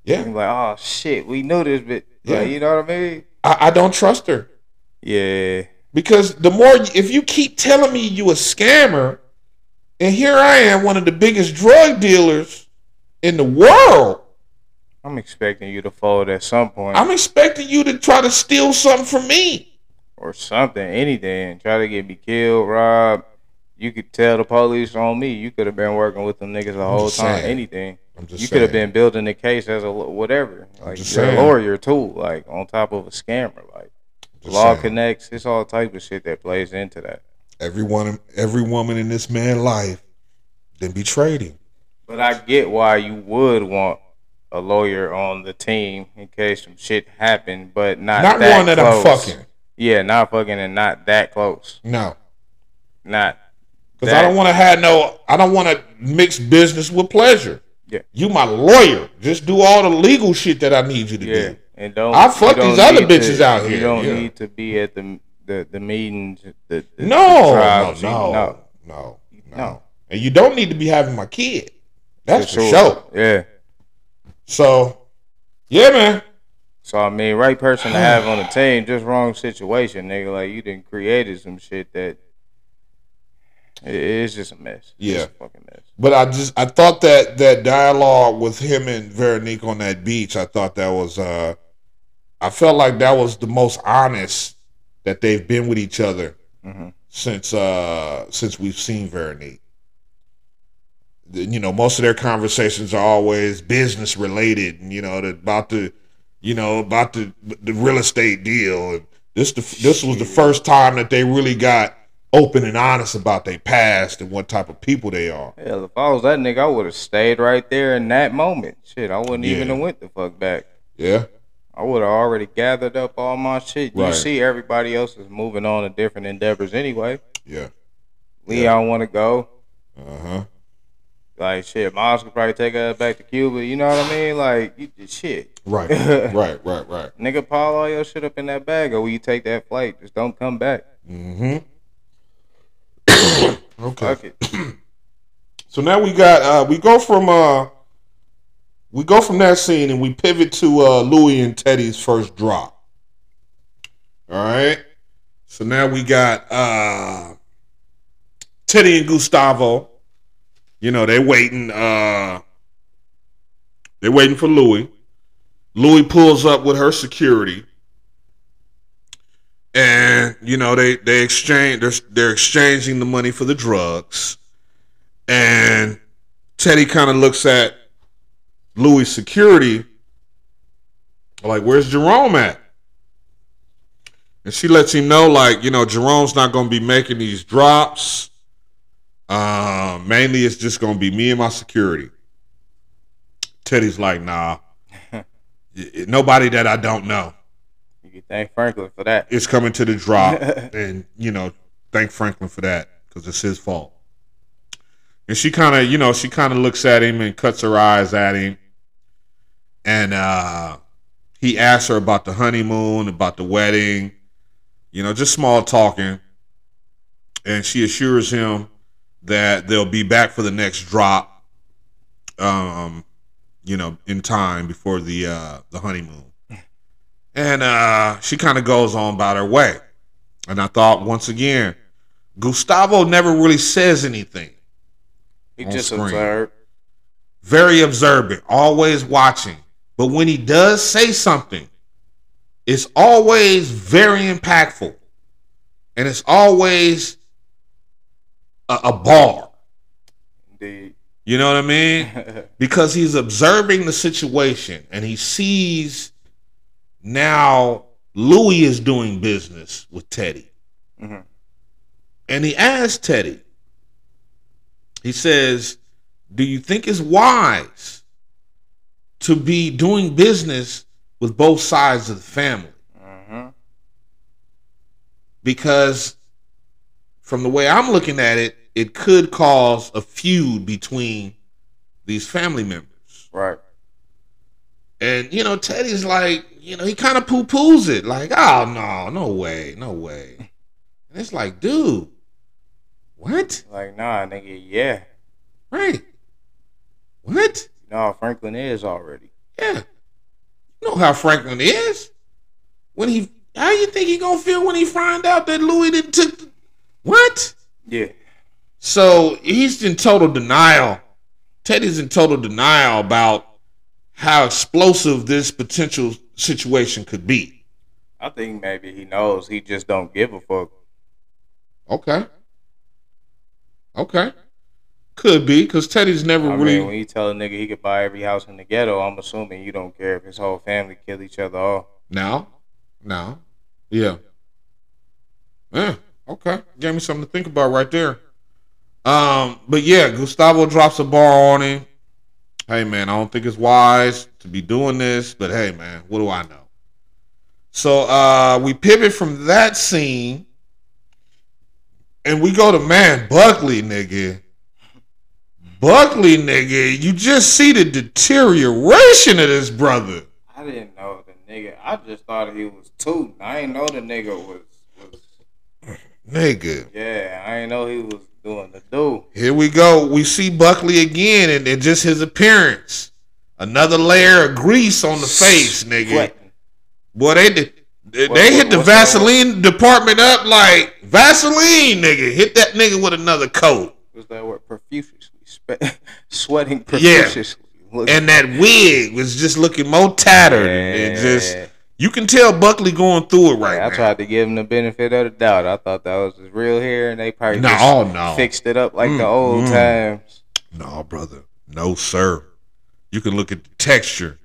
Yeah. Like, oh shit, we knew this, but Yeah. yeah, you know what I mean? I, I don't trust her Yeah, because the more if you keep telling me you a scammer, and here I am, one of the biggest drug dealers in the world. I'm expecting you to fold at some point I'm expecting you to try to steal something from me. or something, anything. Try to get me killed, robbed. You could tell the police on me. You could have been working with them niggas the whole time. saying. Anything. I'm just You could have been building the case as a whatever. Like just you're a lawyer too. Like on top of a scammer. Like law saying. connects. It's all type of shit that plays into that. Everyone, every woman in this man's life, then betrayed him. But I get why you would want a lawyer on the team in case some shit happened, but not Not that one that I'm fucking. Yeah, not fucking and not that close. No, Not because I don't want to have no. I don't want to mix business with pleasure. Yeah. You my lawyer. Just do all the legal shit that I need you to yeah. do. And don't I fuck don't these other bitches to- out here. You don't yeah. need to be at the the, the meetings. The, the No, no, no, no. no, no. And you don't need to be having my kid. That's for, sure. sure. Yeah. So, yeah, man. So I mean, right person to have on the team, just wrong situation, nigga. Like you didn't created some shit that it's just a mess. Yeah. it's a fucking mess. But I just I thought that that dialogue with him and Veronique on that beach, I thought that was uh I felt like that was the most honest that they've been with each other Mhm. since uh since we've seen Veronique. You know, most of their conversations are always business related, and you know, about the you know about the the real estate deal. And this the this was the first time that they really got open and honest about their past and what type of people they are. Yeah, if I was that nigga, I would have stayed right there in that moment. Shit, I wouldn't even have went the fuck back. Yeah. I would have already gathered up all my shit. Right. You see, everybody else is moving on to different endeavors anyway. Yeah. Leon want to go. Uh huh. Like shit, Miles could probably take us back to Cuba. You know what I mean? Like you, shit, Right. right. Right. Right. nigga, pile all your shit up in that bag, or will you take that flight? Just don't come back. Mm-hmm. Okay. So now we got uh we go from uh we go from that scene and we pivot to uh Louis and Teddy's first drop. All right. So now we got uh Teddy and Gustavo. You know, they're waiting uh they're waiting for Louis. Louis pulls up with her security. And you know, they they exchange they're, they're exchanging the money for the drugs. And Teddy kind of looks at Louis' security, like, where's Jerome at? And she lets him know, like, you know, Jerome's not going to be making these drops. Um, mainly, it's just going to be me and my security. Teddy's like, nah, nobody that I don't know You thank Franklin for that. It's coming to the drop. and, you know, thank Franklin for that because it's his fault. And she kind of, you know, she kind of looks at him and cuts her eyes at him. And uh, he asks her about the honeymoon, about the wedding, you know, just small talking. And she assures him that they'll be back for the next drop, um, you know, in time before the uh, the honeymoon. And uh, she kind of goes on about her way. And I thought, once again, Gustavo never really says anything. He just screen. observed. Very observant, always watching. But when he does say something, it's always very impactful. And it's always a, a bar. Indeed. You know what I mean? because he's observing the situation and he sees now Louis is doing business with Teddy. Mhm. And he asks Teddy, he says, Do you think it's wise to be doing business with both sides of the family? Mhm. Because from the way I'm looking at it, it could cause a feud between these family members. Right. And you know, Teddy's like, you know, he kind of poo poos it, like, oh no, no way, no way. And it's like, dude, What? Like, nah, nigga, yeah. Right. What? No, Franklin is already. Yeah. You know how Franklin is. When he how you think he gonna feel when he find out that Louis didn't took the, what? Yeah. So he's in total denial. Teddy's in total denial about how explosive this potential situation could be. I think maybe he knows. He just don't give a fuck. Okay. Okay. Could be because Teddy's never I really. mean, when you tell a nigga he could buy every house in the ghetto, I'm assuming you don't care if his whole family kill each other off. Now, now, yeah, yeah. Okay, gave me something to think about right there. Um, but yeah, Gustavo drops a bar on him. Hey man, I don't think it's wise to be doing this, but hey man, what do I know? So uh we pivot from that scene and we go to man Buckley, nigga. Buckley, nigga, you just see the deterioration of this brother. I didn't know the nigga. I just thought he was tooting. I didn't know the nigga was. Nigga. Yeah, I didn't know he was doing the do. Here we go. We see Buckley again, and, and just his appearance. Another layer of grease on the face, nigga. Sweating. Boy, they did. They, What- they what- hit the Vaseline department up like Vaseline, nigga. Hit that nigga with another coat. Was that word profusely? Spe- sweating profusely. Look- And that wig was just looking more tattered. And just you can tell Buckley going through it right now. I now. tried to give him the benefit of the doubt. I thought that was his real hair, and they probably No, just oh, no. fixed it up like Mm, the old mm. times. No, brother. No, sir. You can look at the texture.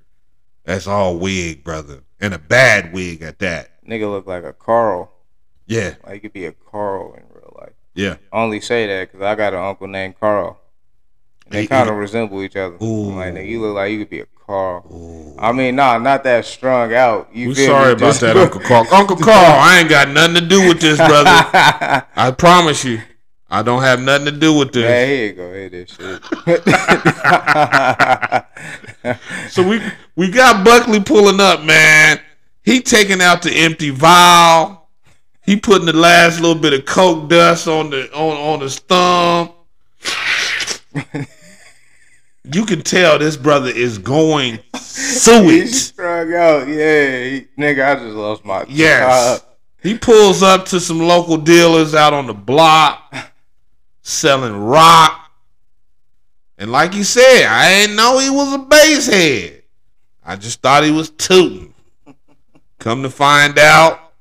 That's all wig, brother. And a bad wig at that. Nigga look like a Carl. Yeah, Like he could be a Carl in real life. yeah. I only say that because I got an uncle named Carl. They kind of resemble each other. Ooh. Like nigga, you look like you could be a Carl. I mean, nah, not that strung out. You We sorry me? about Just- that, Uncle Carl. Uncle Carl, I ain't got nothing to do with this, brother. I promise you. I don't have nothing to do with Yeah, this. here you go. Hear this shit. So we we got Buckley pulling up, man. He taking out the empty vial. He putting the last little bit of coke dust on the on on his thumb. you can tell this brother is going through it. strung out. Yeah, he, nigga, I just lost my Yes. job. He pulls up to some local dealers out on the block selling rock. And like you said, I didn't know he was a base head. I just thought he was tooting. Come to find out,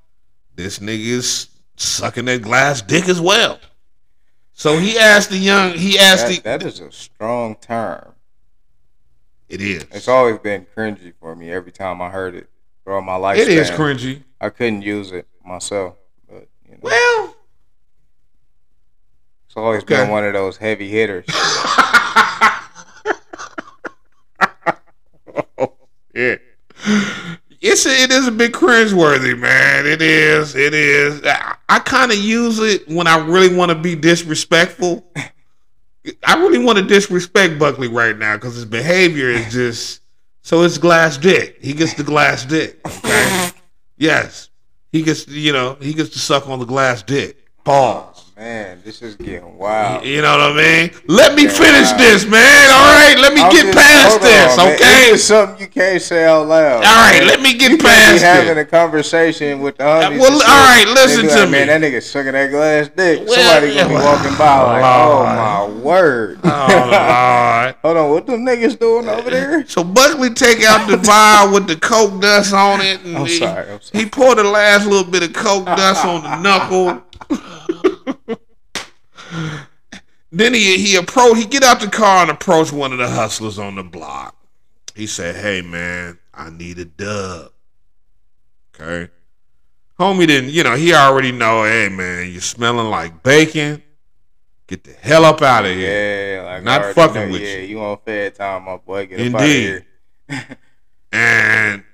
this nigga is sucking that glass dick as well. So he asked the young, he asked That, the, that is a strong term. It is. It's always been cringy for me every time I heard it throughout my life. It is cringy. I couldn't use it myself, but you know, Well, it's always okay. been one of those heavy hitters. Yeah. It's a, it is a bit cringeworthy, man. It is. It is. I, I kind of use it when I really want to be disrespectful. I really want to disrespect Buckley right now because his behavior is just so it's glass dick. He gets the glass dick. Okay. yes, he gets. You know, he gets to suck on the glass dick. Pause. Man, this is getting wild. You know what I mean? Let me Yeah, finish wow. this, man. All right, let me I'm get just- past this, on, okay? It's just something you can't say out loud. All right, man. let me get you can't past be it. having a conversation with the homies. well, all right, listen to like, me. Man, that nigga sucking that glass dick. Well, Somebody gonna be walking by like, oh, oh, Lord. oh my word. Oh, Lord. Hold on, what them niggas doing over uh, there? So Buckley take out the vial with the coke dust on it. And I'm he, sorry, I'm sorry. He poured the last little bit of coke dust on the knuckle. then he he approach he get out the car and approach one of the hustlers on the block. He said, "Hey man, I need a dub." Okay. Homie didn't, you know, he already know, hey man, you smelling like bacon. Get the hell up out of here. Yeah, like Not fucking know, with yeah, you. you on fed time, my boy. Get up out of Indeed. here. And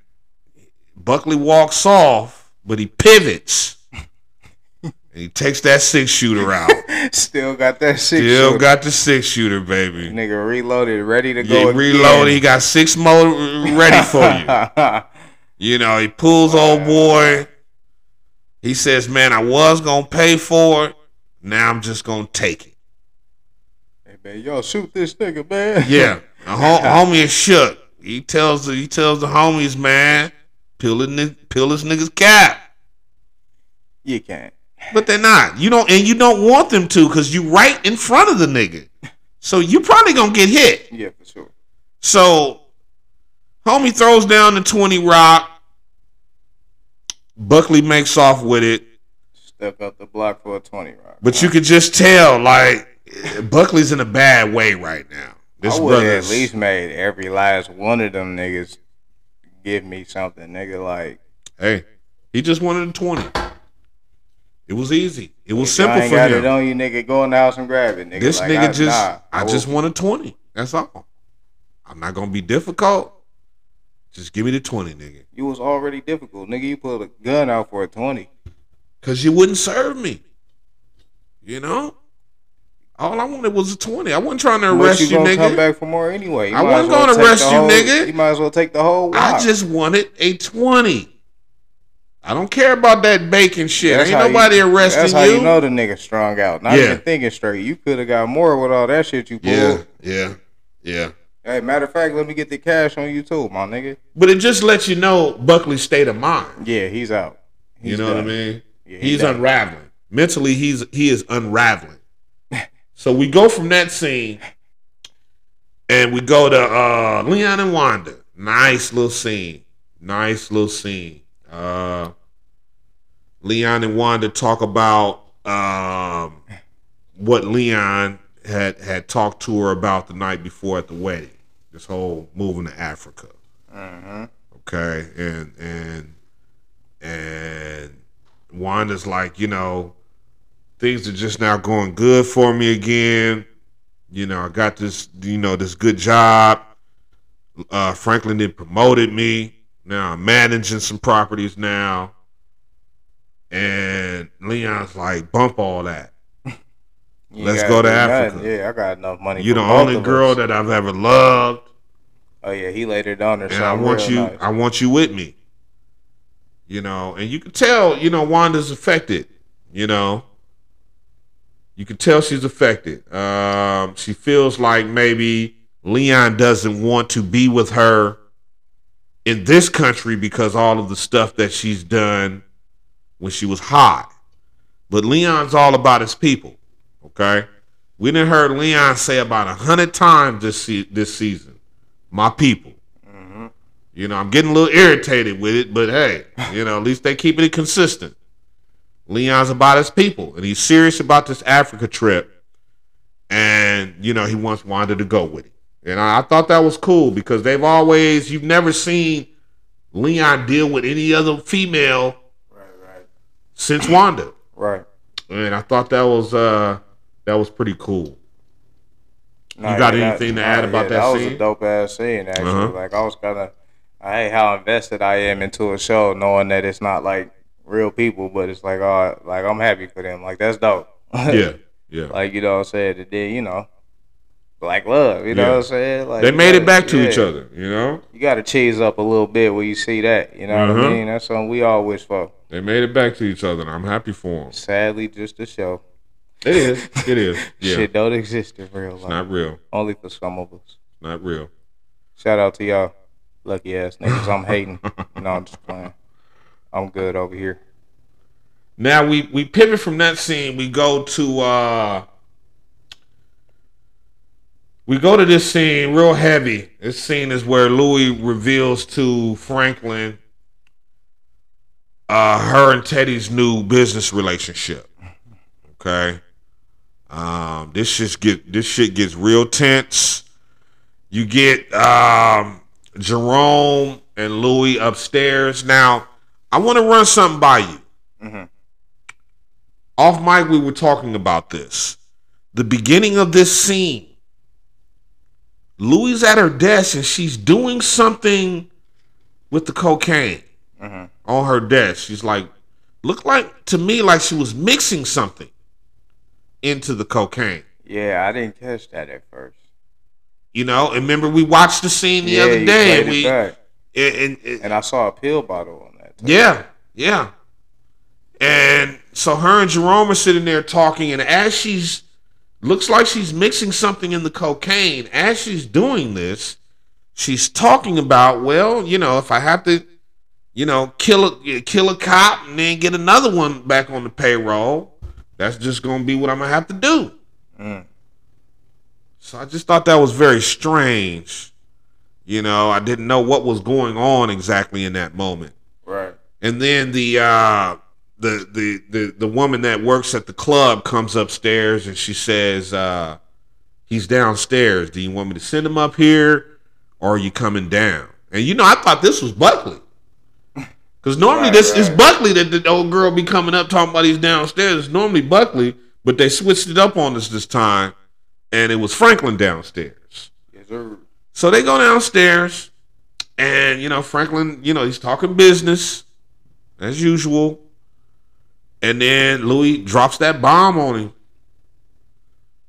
Buckley walks off, but he pivots. He takes that six shooter out. Still got that six. Still shooter. got the six shooter, baby. nigga reloaded, ready to Yeah, go. reload. He got six more ready for you. you. Know, he pulls old boy. He says, "Man, I was gonna pay for it. Now I'm just gonna take it. Hey man, y'all shoot this nigga, man. Yeah, a hom- homie is shook. He tells the he tells the homies, man, peel it, peel this nigga's cap. you can't. But they're not. You don't, and you don't want them to, cause you right in front of the nigga. So you probably gonna get hit. Yeah, for sure. So, homie throws down the twenty rock. Buckley makes off with it, Step out the block for a twenty rock. but you could just tell like Buckley's in a bad way right now. This I would at least made every last one of them niggas give me something, nigga. Like hey, he just wanted a twenty. It was easy. It was simple ain't for got him. it on you, nigga. Go in the house and grab it, nigga. This Like, nigga I, just, nah, I just oh. want a 20. That's all. I'm not going to be difficult. Just give me the 20, nigga. You was already difficult, nigga. You put a gun out for a twenty. Because you wouldn't serve me. You know? All I wanted was a 20. I wasn't trying to But arrest you you, gonna come nigga. back for more anyway. You I wasn't well gonna arrest you, whole- nigga. You might as well take the whole. I wop. just wanted a 20. I don't care about that bacon shit. That's Ain't nobody you, arresting That's how you. you know the nigga strung out. Not Yeah. even thinking straight. You could have got more with all that shit you pulled. yeah, yeah, yeah. Hey, matter of fact, let me get the cash on you too, my nigga. But it just lets you know Buckley's state of mind. Yeah, he's out. He's you know what I mean? Yeah, he he's unraveling. Mentally, he's he is unraveling. so we go from that scene and we go to uh Leon and Wanda. Nice little scene. Nice little scene. Uh Leon and Wanda talk about um what Leon had had talked to her about the night before at the wedding. This whole moving to Africa. Okay, and and and Wanda's like, you know, things are just now going good for me again. You know, I got this, you know, this good job. Uh, Franklin did promoted me. Now I'm managing some properties now. And Leon's like, bump all that. You Let's go to Africa. nothing. Yeah, I got enough money. You're the only girl us. that I've ever loved. Oh yeah, he laid it on her. and I want you. nice. I want you with me. You know, and you can tell. You know, Wanda's affected. You know, you can tell she's affected. Um, she feels like maybe Leon doesn't want to be with her in this country because all of the stuff that she's done when she was hot. But Leon's all about his people. Okay, we didn't heard Leon say about a hundred times this se- this season, "My people." Mm-hmm. You know, I'm getting a little irritated with it, but hey, you know, at least they keeping it consistent. Leon's about his people, and he's serious about this Africa trip, and you know, he wants Wanda to go with him. And I, I thought that was cool because they've always you've never seen Leon deal with any other female Right, right, since Wanda, right. and I thought that was uh that was pretty cool. Nah, got yeah, anything to add about that That was scene? a dope ass scene. Actually, Uh-huh. like I was kind of, I hate how invested I am into a show, knowing that it's not like real people, but it's like, oh, like I'm happy for them. Like that's dope. Yeah, yeah. like you know what I'm saying. And then you know, black love. You know Yeah. what I'm saying. Like they made it gotta- back to each other, you know. You got to cheese up a little bit when you see that. You know what Uh-huh. I mean? That's something we all wish for. They made it back to each other, and I'm happy for them. Sadly, just a show. It is. It is. Yeah. Shit don't exist in real It's life. not real. Only for some of us. Not real. Shout out to y'all, lucky ass niggas. I'm hating. no, I'm just playing. I'm good over here. Now we we pivot from that scene. We go to uh we go to this scene real heavy. This scene is where Louis reveals to Franklin uh her and Teddy's new business relationship. Okay. Um this shit get this shit gets real tense. You get um Jerome and Louis upstairs. Now, I want to run something by you. Off mic, we were talking about this. The beginning of this scene, Louis at her desk and she's doing something with the cocaine mm-hmm. on her desk. She's like, looked like to me like she was mixing something into the cocaine. Yeah, I didn't catch that at first. You know, and remember we watched the scene the yeah, other day. And it we back. and, and- and I saw a pill bottle on that. too. Yeah, yeah. And so her and Jerome are sitting there talking, and as she's looks like she's mixing something in the cocaine, as she's doing this, she's talking about, well, you know, if I have to, you know, kill a kill a cop and then get another one back on the payroll, that's just gonna be what I'm gonna have to do. So I just thought that was very strange. You know, I didn't know what was going on exactly in that moment. Right. And then the uh the the the the woman that works at the club comes upstairs and she says, uh, he's downstairs. Do you want me to send him up here or are you coming down? And you know, I thought this was Buckley. Cause normally Right, this is. Buckley that the old girl be coming up talking about he's downstairs. It's normally Buckley, but they switched it up on us this time, and it was Franklin downstairs. Yes, sir. So they go downstairs, and you know Franklin, you know he's talking business as usual, and then Louie drops that bomb on him.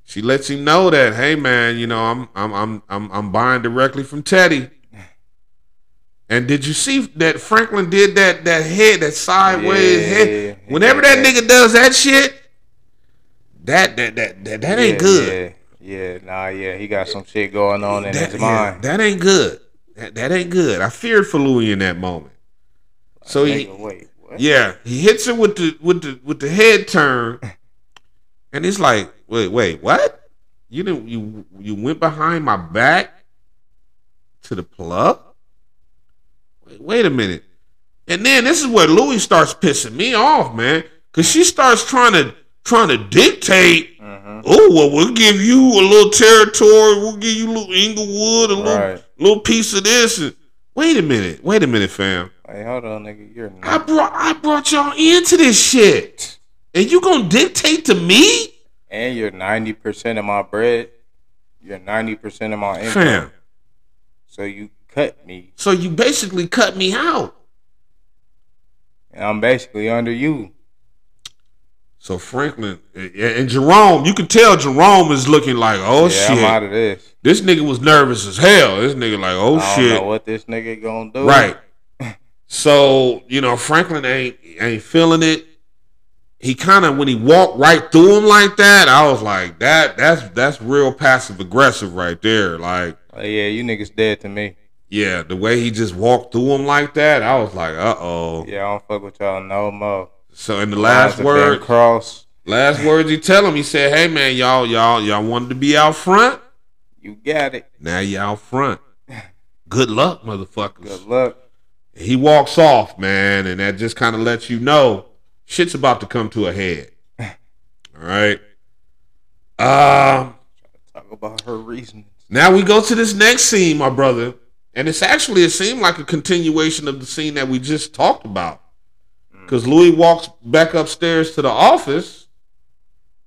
She lets him know that, hey man, you know I'm I'm I'm I'm I'm buying directly from Teddy. And did you see that Franklin did that that head that sideways Yeah, head? Whenever did that nigga does that shit, that that that that, that ain't Yeah, good. Yeah, yeah, nah, yeah. He got some shit going on in that, his yeah, mind. that ain't good. That, that ain't good. I feared for Louie in that moment. So he, wait, what? yeah, he hits her with the with the with the head turn, and it's like, "Wait, wait, what? You didn't you you went behind my back to the plug? Wait, wait a minute." And then this is where Louie starts pissing me off, man, because she starts trying to trying to dictate. Oh well, we'll give you a little territory. We'll give you a little Inglewood, a little Right. little piece of this. And, wait a minute, wait a minute, fam. Hey, hold on, nigga. You're I brought I brought y'all into this shit, and you gonna dictate to me, And you're 90% of my bread. You're 90% of my income. fam? So you cut me. So you basically cut me out. And I'm basically under you. So Franklin and and Jerome, you can tell Jerome is looking like, oh yeah, I'm out shit, of this. this nigga was nervous as hell. This nigga like, oh I don't shit, know what this nigga gonna do. Right. So, you know, Franklin ain't ain't feeling it. He kind of when he walked right through him like that, I was like, that that's that's real passive aggressive right there. Like, Oh, yeah, you niggas dead to me. yeah, the way he just walked through him like that, I was like, uh oh. Yeah, I don't fuck with y'all no more. So in the last word, crossed. last words he tell him, he said, Hey man, y'all, y'all, y'all wanted to be out front. You got it. Now you out front. Good luck, motherfuckers. Good luck. He walks off, man, and that just kind of lets you know shit's about to come to a head. All right. Um. Talk about her reasons. Now we go to this next scene, my brother, and it's actually it seemed like a continuation of the scene that we just talked about. Because Louie walks back upstairs to the office,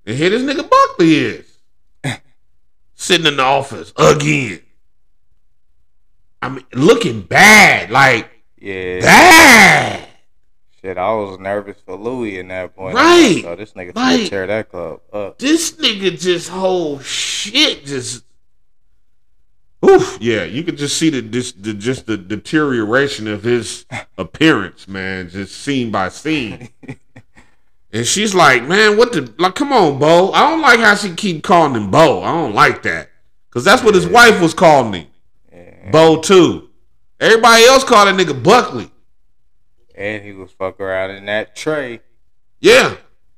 and here this nigga Buckley is sitting in the office again. I mean, looking bad, like Yeah. bad. Shit, I was nervous for Louie in that point. Right. So this nigga finna tear that club up. this nigga just whole shit just oof yeah you could just see the this the just the deterioration of his appearance man just scene by scene and she's like man what the like come on bo i don't like how she keep calling him bo i don't like that because that's what his wife was calling him Yeah. bo too everybody else called that nigga buckley And he was fucking around in that tray. yeah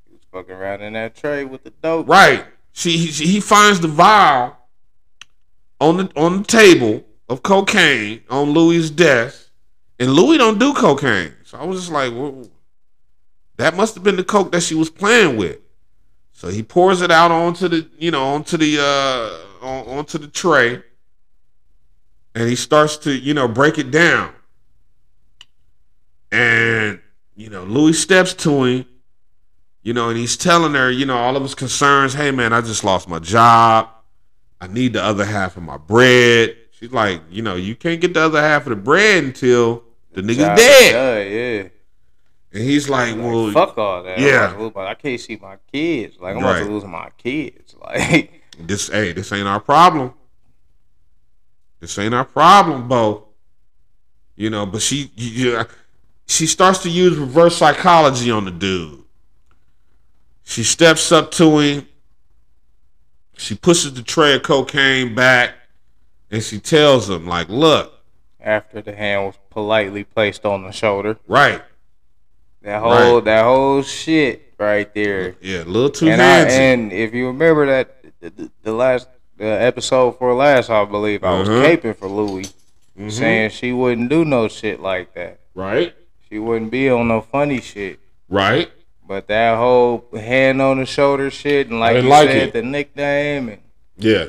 He was fucking around in that tray with the dope. Right. She he, he finds the vial on the on the table of cocaine on Louie's desk, and Louie don't do cocaine. So I was just like, well, that must have been the coke that she was playing with. So he pours it out onto the you know onto the uh on, onto the tray, and he starts to you know break it down. And you know Louie steps to him you know, and he's telling her, you know, all of his concerns. Hey, man, I just lost my job. I need the other half of my bread. She's like, you know, you can't get the other half of the bread until the nigga's dead. yeah. And he's like, Like, well, fuck all that. Yeah. about to lose my- I can't see my kids. Like I'm Right. about to lose my kids. Like this, hey, this ain't our problem. This ain't our problem, Bo. You know, but she, she starts to use reverse psychology on the dude. She steps up to him. She pushes the tray of cocaine back, and she tells him, like, look, After the hand was politely placed on the shoulder. right. That whole Right. that whole shit right there. Yeah, a little too And, I, and if you remember that the, the last the episode for last, I believe I was Uh-huh. caping for Louie, saying she wouldn't do no shit like that. right? She wouldn't be on no funny shit. Right? But that whole hand on the shoulder shit and like didn't you like said, it. the nickname and Yeah.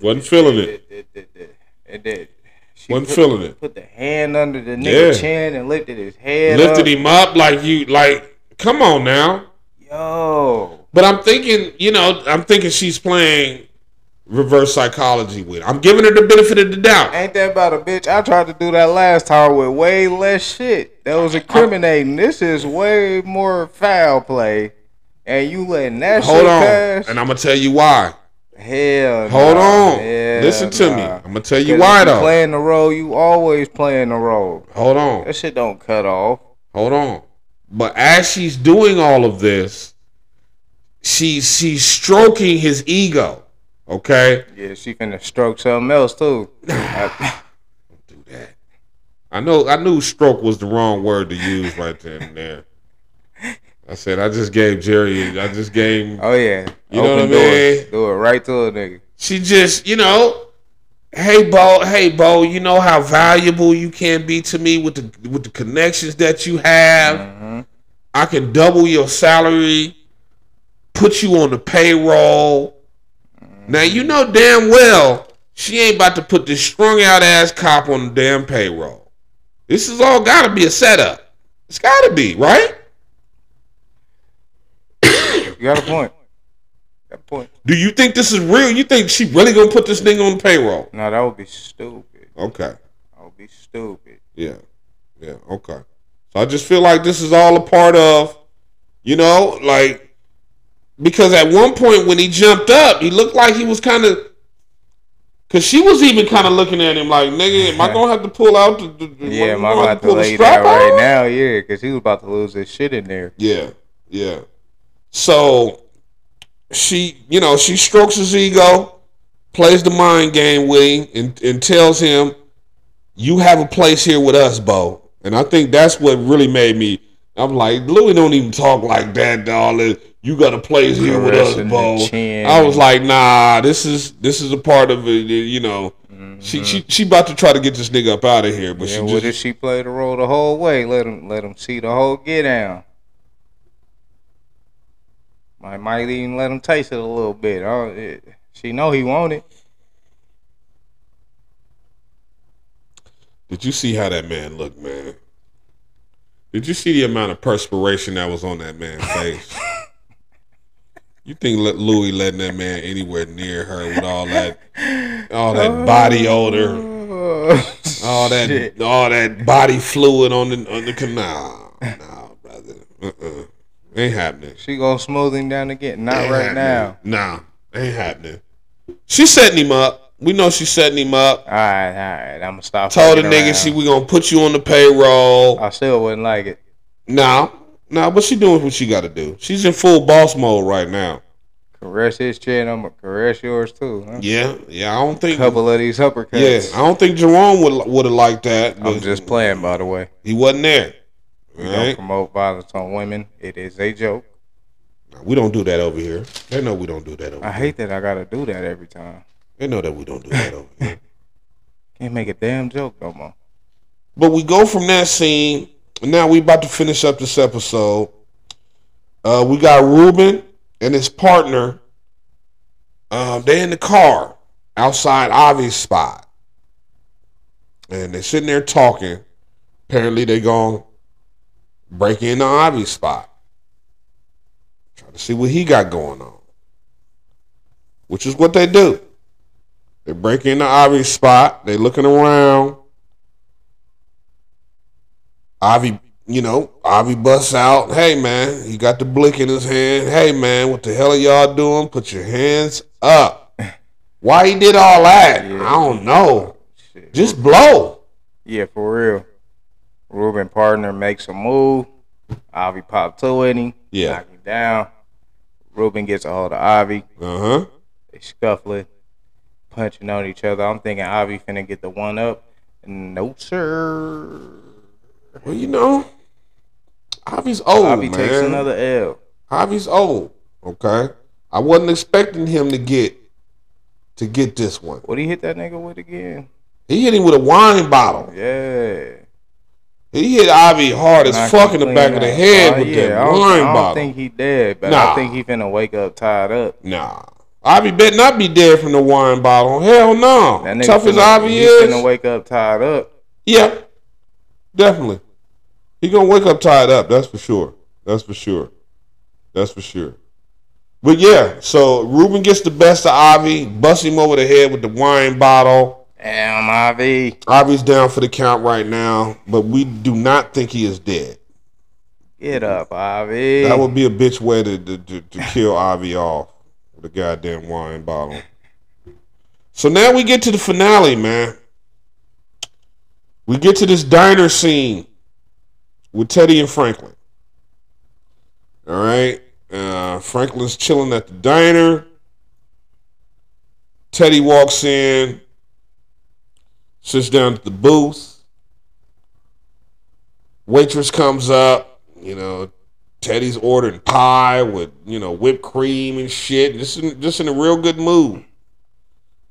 Wasn't feeling it. it, it, it, it, it, it- she Wasn't put, feeling it. Put the hand under the nigga Yeah. chin and lifted his head Lifted up. him up like you, like, come on now. Yo, But I'm thinking, you know, I'm thinking she's playing reverse psychology with. I'm giving her the benefit of the doubt. ain't that about a bitch? I tried to do that last time with way less shit. That was incriminating. This is way more foul play, and you letting that Hold shit on. pass? And I'm gonna tell you why. Hell, Hold nah. on. Hell Listen to me. I'm gonna tell you why you though. Playing the role, you always playing the role. Hold on. That shit don't cut off. Hold on. But as she's doing all of this, she's she's stroking his ego. Okay? Yeah, she finna stroke something else too. I- Do that. I know I knew stroke was the wrong word to use right then and there. I said I just gave Jerry I just gave oh yeah, You know what I mean? Do it right to a nigga. she just, you know, hey Bo, hey Bo, you know how valuable you can be to me with the with the connections that you have. Mm-hmm. I can double your salary, put you on the payroll. Now you know damn well she ain't about to put this strung out ass cop on the damn payroll. This is all gotta be a setup. It's gotta be, right? You got a point. Got a point. Do you think this is real? You think she really gonna put this nigga on the payroll? No, that would be stupid. Okay. That would be stupid. Yeah. Yeah. Okay. So I just feel like this is all a part of, you know, like because at one point when he jumped up, he looked like he was kind of. Cause she was even kind of looking at him like, "Nigga, am I gonna have to pull out the? the, Yeah, am I I gonna have to lay that right on?" now? Yeah, because he was about to lose his shit in there. Yeah, yeah. So she, you know, she strokes his ego, plays the mind game with him, and, and tells him, "You have a place here with us, Bo." And I think that's what really made me. I'm like, Louie don't even talk like that, darling. You got a place here with us, Bo. I was like, nah, this is this is a part of it. You know, she mm-hmm. she she about to try to get this nigga up out of here, but Yeah, she what just if she played the role the whole way? Let him let him see the whole get down. Might might even let him taste it a little bit. Oh, it, she know he want it. Did you see how that man looked, man? Did you see the amount of perspiration that was on that man's face? you think Louie letting that man anywhere near her with all that, all that oh. body odor, all that, Shit. all that body fluid on the on the canal? Nah, brother, uh-uh. ain't happening. She gonna smooth him down again. Not Ain't right happening. now. Nah, ain't happening. She setting him up. We know she's setting him up. All right, all right. I'm gonna stop. Told the nigga around. she we gonna put you on the payroll. I still wouldn't like it. No, no, but she doing what she got to do. She's in full boss mode right now. Caress his chin. I'm gonna caress yours too. Huh? Yeah, yeah. I don't think. A couple of these yeah. I don't think Jerome would would have liked that. I'm just playing, by the way. He wasn't there. We don't promote violence on women. It is a joke. We don't do that over here. They know we don't do that over I here. hate that I gotta do that every time. They know that we don't do that over here. Can't make a damn joke no more. But we go from that scene. Now we about to finish up this episode. Uh, we got Ruben and his partner. Um, they in the car outside Avi's spot, and they're sitting there talking. Apparently, they gonna break into Avi's spot, try to see what he got going on. Which is what they do. They break into Avi's spot. They looking around. Avi, you know, Avi busts out, hey man, he got the blick in his hand. Hey man, what the hell are y'all doing? Put your hands up. Why he did all that? I don't know. Shit. Just blow. Yeah, for real. Ruben partner makes a move. Avi pop to him. Yeah. Knock him down. Ruben gets a hold of Avi. Uh huh. They scuffling, punching on each other. I'm thinking Avi finna get the one up. No, sir. Well, you know, Avi's old, Avi man. takes another L. Avi's old. Okay. I wasn't expecting him to get to get this one. What did he hit that nigga with again? He hit him with a wine bottle. Yeah. He hit Avi hard as fuck in the back of the head Oh, with yeah, that I don't, wine I don't bottle. think he dead, but Nah. I think he finna wake up tied up. Nah. Avi better not be dead from the wine bottle. Hell no. Tough as finna- Avi he is. finna wake up tied up. Yeah, definitely. He gonna wake up tied up. That's for sure. That's for sure. That's for sure. But yeah, so Ruben gets the best of Avi, busts him over the head with the wine bottle. Damn, Avi. Avi's down for the count right now, but we do not think he is dead. Get up, Avi. That would be a bitch way to to, to, to kill Avi off with a goddamn wine bottle. So now we get to the finale, man. We get to this diner scene with Teddy and Franklin. All right. Uh, Franklin's chilling at the diner. Teddy walks in, sits down at the booth. Waitress comes up, you know, Teddy's ordering pie with, you know, whipped cream and shit. Just in, just in a real good mood.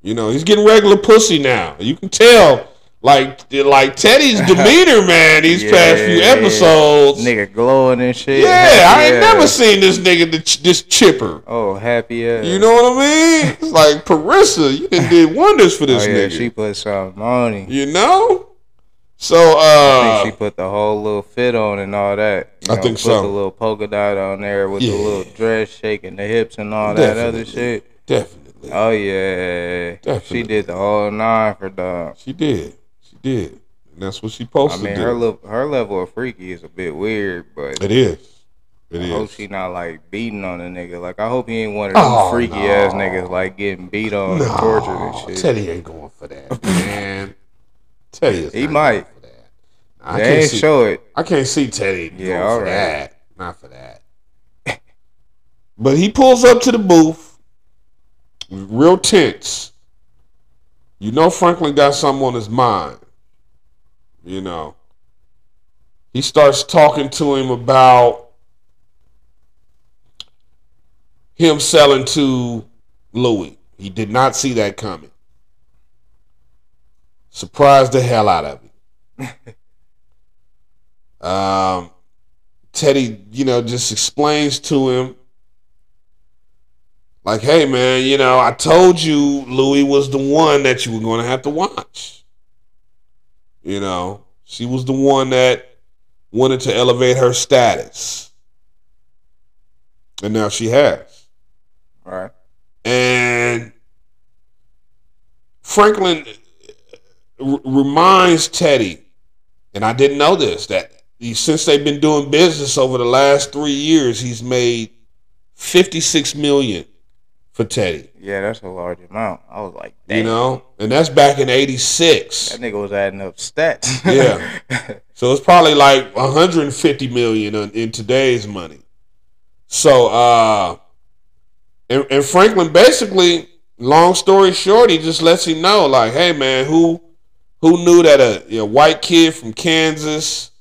You know, he's getting regular pussy now. You can tell, like, like Teddy's demeanor, man, these past few Yeah. episodes. Nigga glowing and shit. Yeah, I ain't Happy never seen this nigga th- this chipper. Oh, happy ass. You know what I mean? It's like Parissa, you did wonders for Oh this yeah, nigga. she put some money. you know? So I uh think she put the whole little fit on and all that. You I know, think put so. the little polka dot on there with Yeah. the little dress shaking the hips and all that other shit. definitely. Oh yeah, Definitely. she did the whole nine for dog. She did. Did. And that's what she posted. I mean, her level, her level of freaky is a bit weird, but it is. It I is. hope she not like beating on a nigga. Like I hope he ain't one of oh, them Oh, freaky no. ass niggas like getting beat on and tortured and shit. Teddy ain't going for that, man. Teddy is He might. going for that. I They can't ain't see. show it. I can't see Teddy Yeah, going all for right. that. Not for that. but he pulls up to the booth, real tense. You know Franklin got something on his mind. You know. He starts talking to him about him selling to Louie. He did not see that coming. Surprised the hell out of him. Um, Teddy, you know, just explains to him, like, hey, man, you know, I told you Louie was the one that you were going to have to watch. You know, she was the one that wanted to elevate her status. And now she has. Right. And Franklin r- reminds Teddy, and I didn't know this, that he, since they've been doing business over the last three years, he's made fifty-six million for Teddy. Yeah, that's a large amount. I was like, damn. You know, and that's back in '86. That nigga was adding up stats. Yeah. So it's probably like 150 million in, in today's money. So uh and, and Franklin basically, long story short, he just lets him know, like, hey man, who who knew that a, you know, white kid from Kansas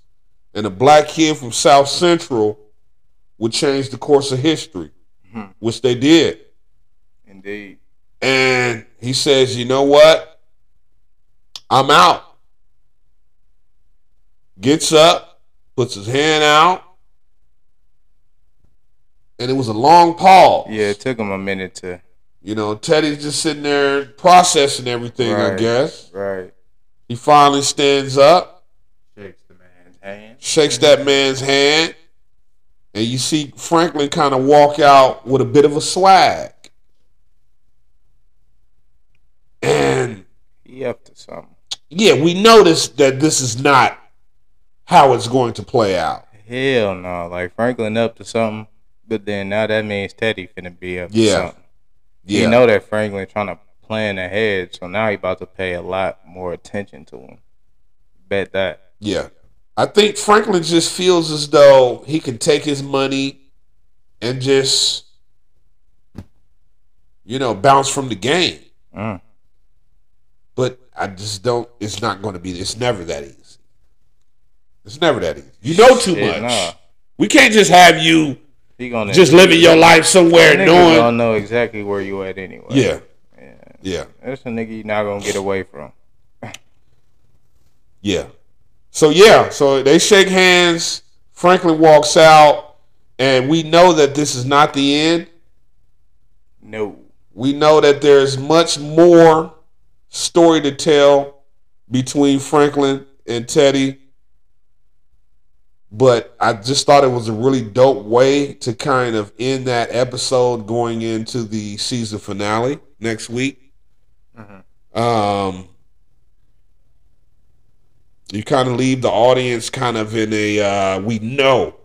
and a black kid from South Central would change the course of history, Mhm. which they did. Indeed. And he says, you know what? I'm out. Gets up, puts his hand out, and it was a long pause. Yeah, it took him a minute to. You know, Teddy's just sitting there processing everything, I Right. guess. Right. He finally stands up, Shakes the man's hand. shakes that man's hand, and you see Franklin kind of walk out with a bit of a swag. And He up to something. yeah, we noticed that this is not how it's going to play out. Hell no. Like Franklin up to something, but then now that means Teddy finna be up to Yeah. something. Yeah, You know that Franklin trying to plan ahead, so now he about to pay a lot more attention to him. Bet that. yeah. I think Franklin just feels as though he can take his money and just you know, bounce from the game. Mm. I just don't. It's not going to be. It's never that easy. It's never that easy. You know too Shit, much. nah. We can't just have you just living your life somewhere Niggas knowing. don't know exactly where you at anyway. Yeah, yeah. yeah, That's a nigga you're not gonna get away from. yeah. So yeah, so they shake hands. Franklin walks out, and we know that this is not the end. No. We know that there's much more story to tell between Franklin and Teddy. But I just thought it was a really dope way to kind of end that episode going into the season finale next week. Um, you kind of leave the audience kind of in a uh, we know,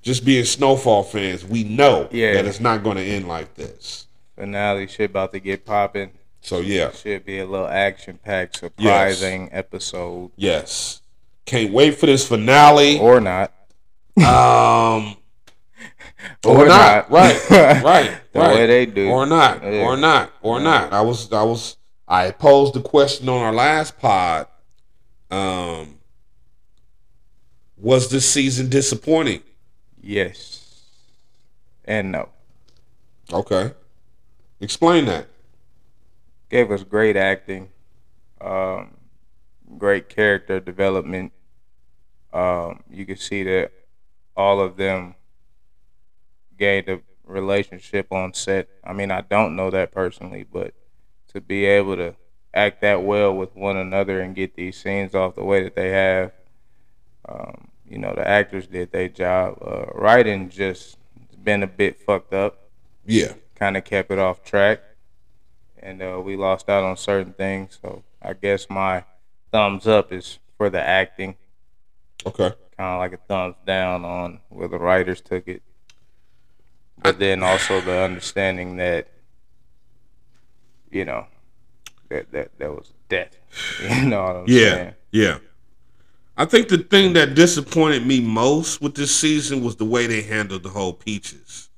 just being Snowfall fans, we know Yeah. that it's not going to end like this. Finale shit about to get popping. So yeah, Should be a little action packed, surprising episode. yes, can't wait for this finale. Or not. Um, Or or not, not. right, right, The right. way they do. or not, Yeah. or not, or not. I was, I was, I posed the question on our last pod. Um, was this season disappointing? Yes. And no. Okay, explain that. Gave us great acting, um, great character development. Um, you can see that all of them gained a relationship on set. I mean, I don't know that personally, but to be able to act that well with one another and get these scenes off the way that they have, um, you know, the actors did their job. Uh, writing just been a bit fucked up Yeah, kind of kept it off track, and uh, we lost out on certain things. So I guess my thumbs up is for the acting, okay. kind of like a thumbs down on where the writers took it. But then also the understanding that, you know, that that that was death. You know what I'm Yeah, saying? yeah. I think the thing that disappointed me most with this season was the way they handled the whole peaches,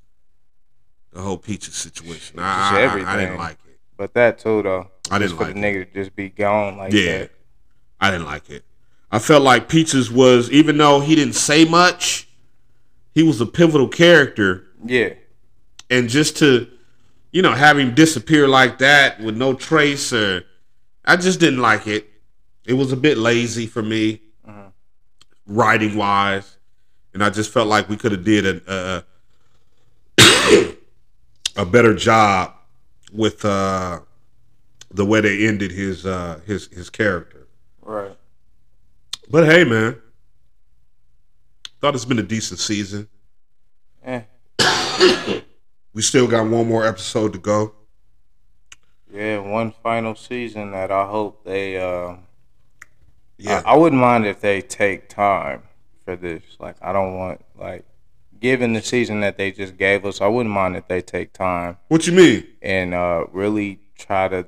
the whole peaches situation. I, I- I, didn't like it. But that too, though. I didn't just for like the it. nigga to just be gone like Yeah. that. I didn't like it. I felt like Peaches was, even though he didn't say much, he was a pivotal character, Yeah. and just to, you know, have him disappear like that with no trace, or I just didn't like it. It was a bit lazy for me, mm-hmm. writing wise, and I just felt like we could have did a a, a better job with uh, the way they ended his uh, his his character. Right. But hey, man, thought it's been a decent season. Eh. We still got one more episode to go. Yeah, one final season that I hope they. Uh, Yeah, I, I wouldn't mind if they take time for this. Like, I don't want like, given the season that they just gave us, I wouldn't mind if they take time what you mean? and uh, really try to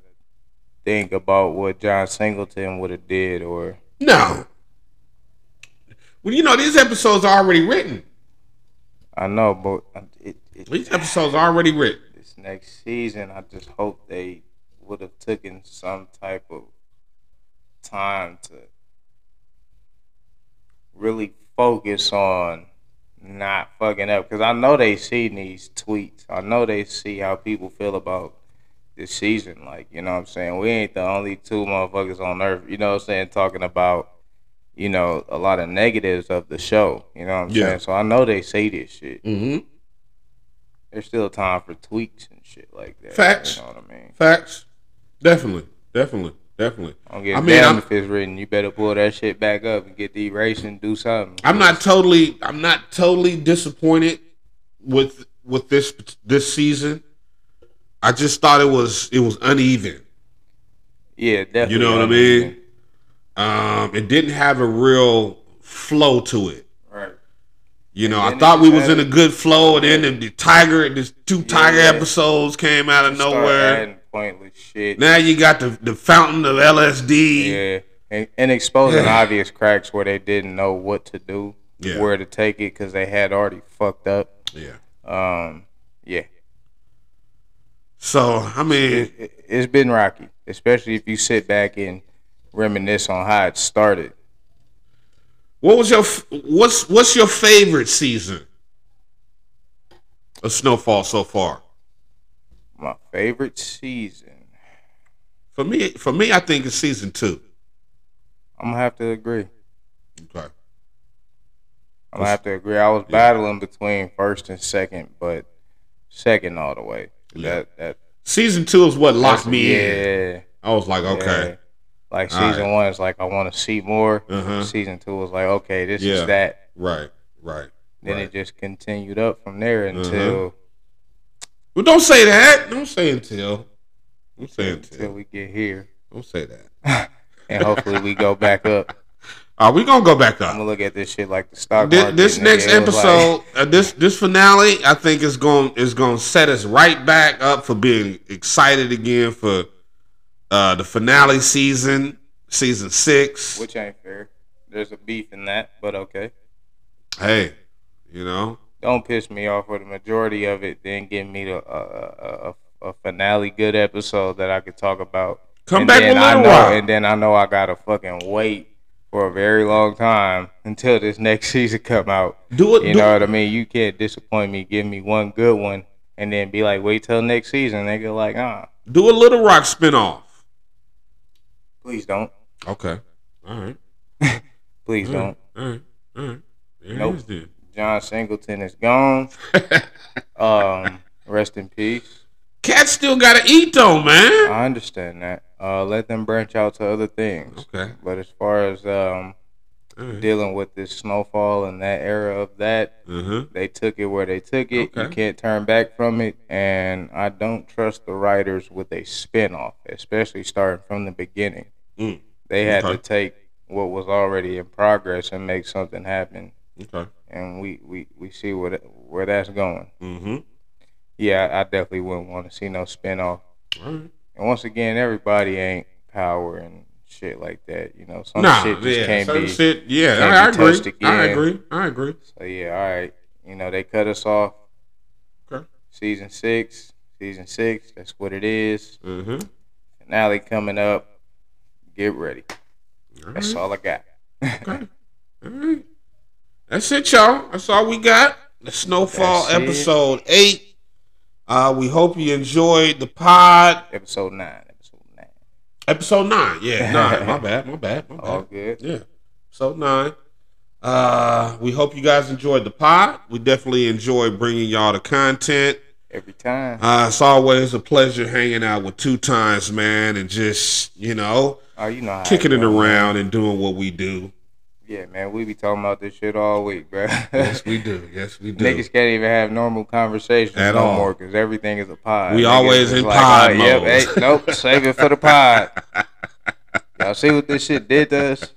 think about what John Singleton would have did, or No. Well, you know these episodes are already written. I know, but it, it, These episodes are already written. this next season, I just hope they would have taken some type of time to really focus on not fucking up. Because I know they see these tweets. I know they see how people feel about this season. Like, you know what I'm saying? We ain't the only two motherfuckers on earth, you know what I'm saying, talking about, you know, a lot of negatives of the show. You know what I'm Yeah. saying? So I know they say this shit Mm-hmm. there's still time for tweaks and shit like that. Facts. You know what I mean? Facts. Definitely. Definitely. Definitely. I don't give I mean, damn I'm- if it's written. You better pull that shit back up and get the erase and do something. I'm not totally. I'm not totally disappointed with with this this season. I just thought it was it was uneven. Yeah, definitely. You know what I mean? Um, it didn't have a real flow to it. Right. You know, I thought we was in a good flow, and then the, the tiger, the two tiger Yeah. episodes came out of Start nowhere. Pointless shit. Now you got the the fountain of LSD. Yeah. And, and exposing obvious cracks where they didn't know what to do, Yeah. where to take it because they had already fucked up. Yeah. Um, yeah. So I mean, it, it, it's been rocky, especially if you sit back and reminisce on how it started. what was your what's what's your favorite season of Snowfall so far? My favorite season. For me, for me, I think it's season two. I'm gonna have to agree. Okay. I'm gonna have to agree. I was battling between first and second, but second all the way. Yeah. That that Season two is what locked me yeah, in. I was like, yeah. okay, Like season right. one is like I want to see more. Uh-huh. Season two was like okay, this Yeah. is that. right, right. Then right. it just continued up from there Uh-huh. Well, don't say that. Don't say until. Don't say until until. we get here, Don't say that. and hopefully we go back up. Are we gonna go back up? I'm gonna look at this shit like the stock This, market. this nigga. next was like- episode, uh, this this finale, I think is going is to set us right back up for being excited again for uh the finale season, season six. which ain't fair. There's a beef in that, but okay. hey, you know, Don't piss me off for the majority of it. Then give me the uh, a, a finale good episode that I could talk about. Come and back then with I Little know, Rock. and then I know I gotta fucking wait for a very long time until this next season come out. do it. You do, know what I mean? You can't disappoint me. Give me one good one, and then be like, wait till next season. They go like, ah, do a Little Rock spinoff. please don't, Okay. All right. please don't. All right. All right. There it Nope. John Singleton is gone. um, rest in peace. Cats still gotta eat though, man. I understand that. Uh, let them branch out to other things. Okay. But as far as um, right. dealing with this snowfall and that era of that, Uh-huh. they took it where they took it. You can't turn back from it. And I don't trust the writers with a spinoff, especially starting from the beginning. Mm. They had Okay. to take what was already in progress and make something happen. Okay. And we, we, we see what where that's going. Mm-hmm. Yeah, I definitely wouldn't want to see no spinoff. Right. And once again, everybody ain't power and shit like that. You know, some Nah, shit just yeah, can't be. shit. Yeah, I, I agree. I agree. I agree. So yeah, all right. You know, they cut us off. Okay. Season six, season six. That's what it is. Mm-hmm. Finale coming up. Get ready. All That's right. all I got. Okay. All right. That's it, y'all. That's all we got. The Snowfall That's it. episode eight. Uh, we hope you enjoyed the pod. Episode nine. Episode nine. Episode nine. Yeah, nine. my bad. My bad. My bad. All good. Yeah. So nine. Uh, we hope you guys enjoyed the pod. We definitely enjoy bringing y'all the content. Every time. Uh, it's always a pleasure hanging out with two times, man, and just you know Oh, you know kicking it around and doing what we do. Yeah, man. We be talking about this shit all week, bro. Yes, we do. Yes, we do. Niggas can't even have normal conversations At no all. more because everything is a pod. We Niggas always in pod oh, yep, mode. hey, nope, save it for the pod. Y'all see what this shit did to us?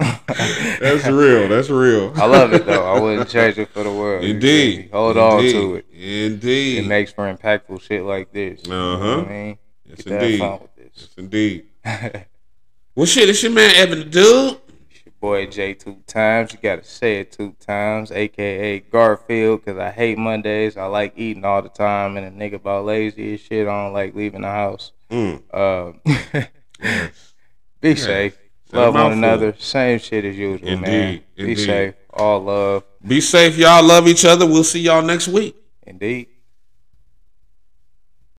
That's real. That's real. I love it though. I wouldn't change it for the world. Indeed. Hold on to it. Indeed. It makes for impactful shit like this. You know Uh-huh. I mean? yes, Get indeed. Yes, indeed. well, shit, it's your man Evan the Dude. It's your boy J two times. You gotta say it two times, aka Garfield, because I hate Mondays. I like eating all the time, and a nigga about lazy as shit. I don't like leaving the house. Mm. Um, be safe. Said Love one mouthful. another. Same shit as usual, man. Indeed, Be indeed. safe. All love. Be safe, y'all. Love each other. We'll see y'all next week. Indeed.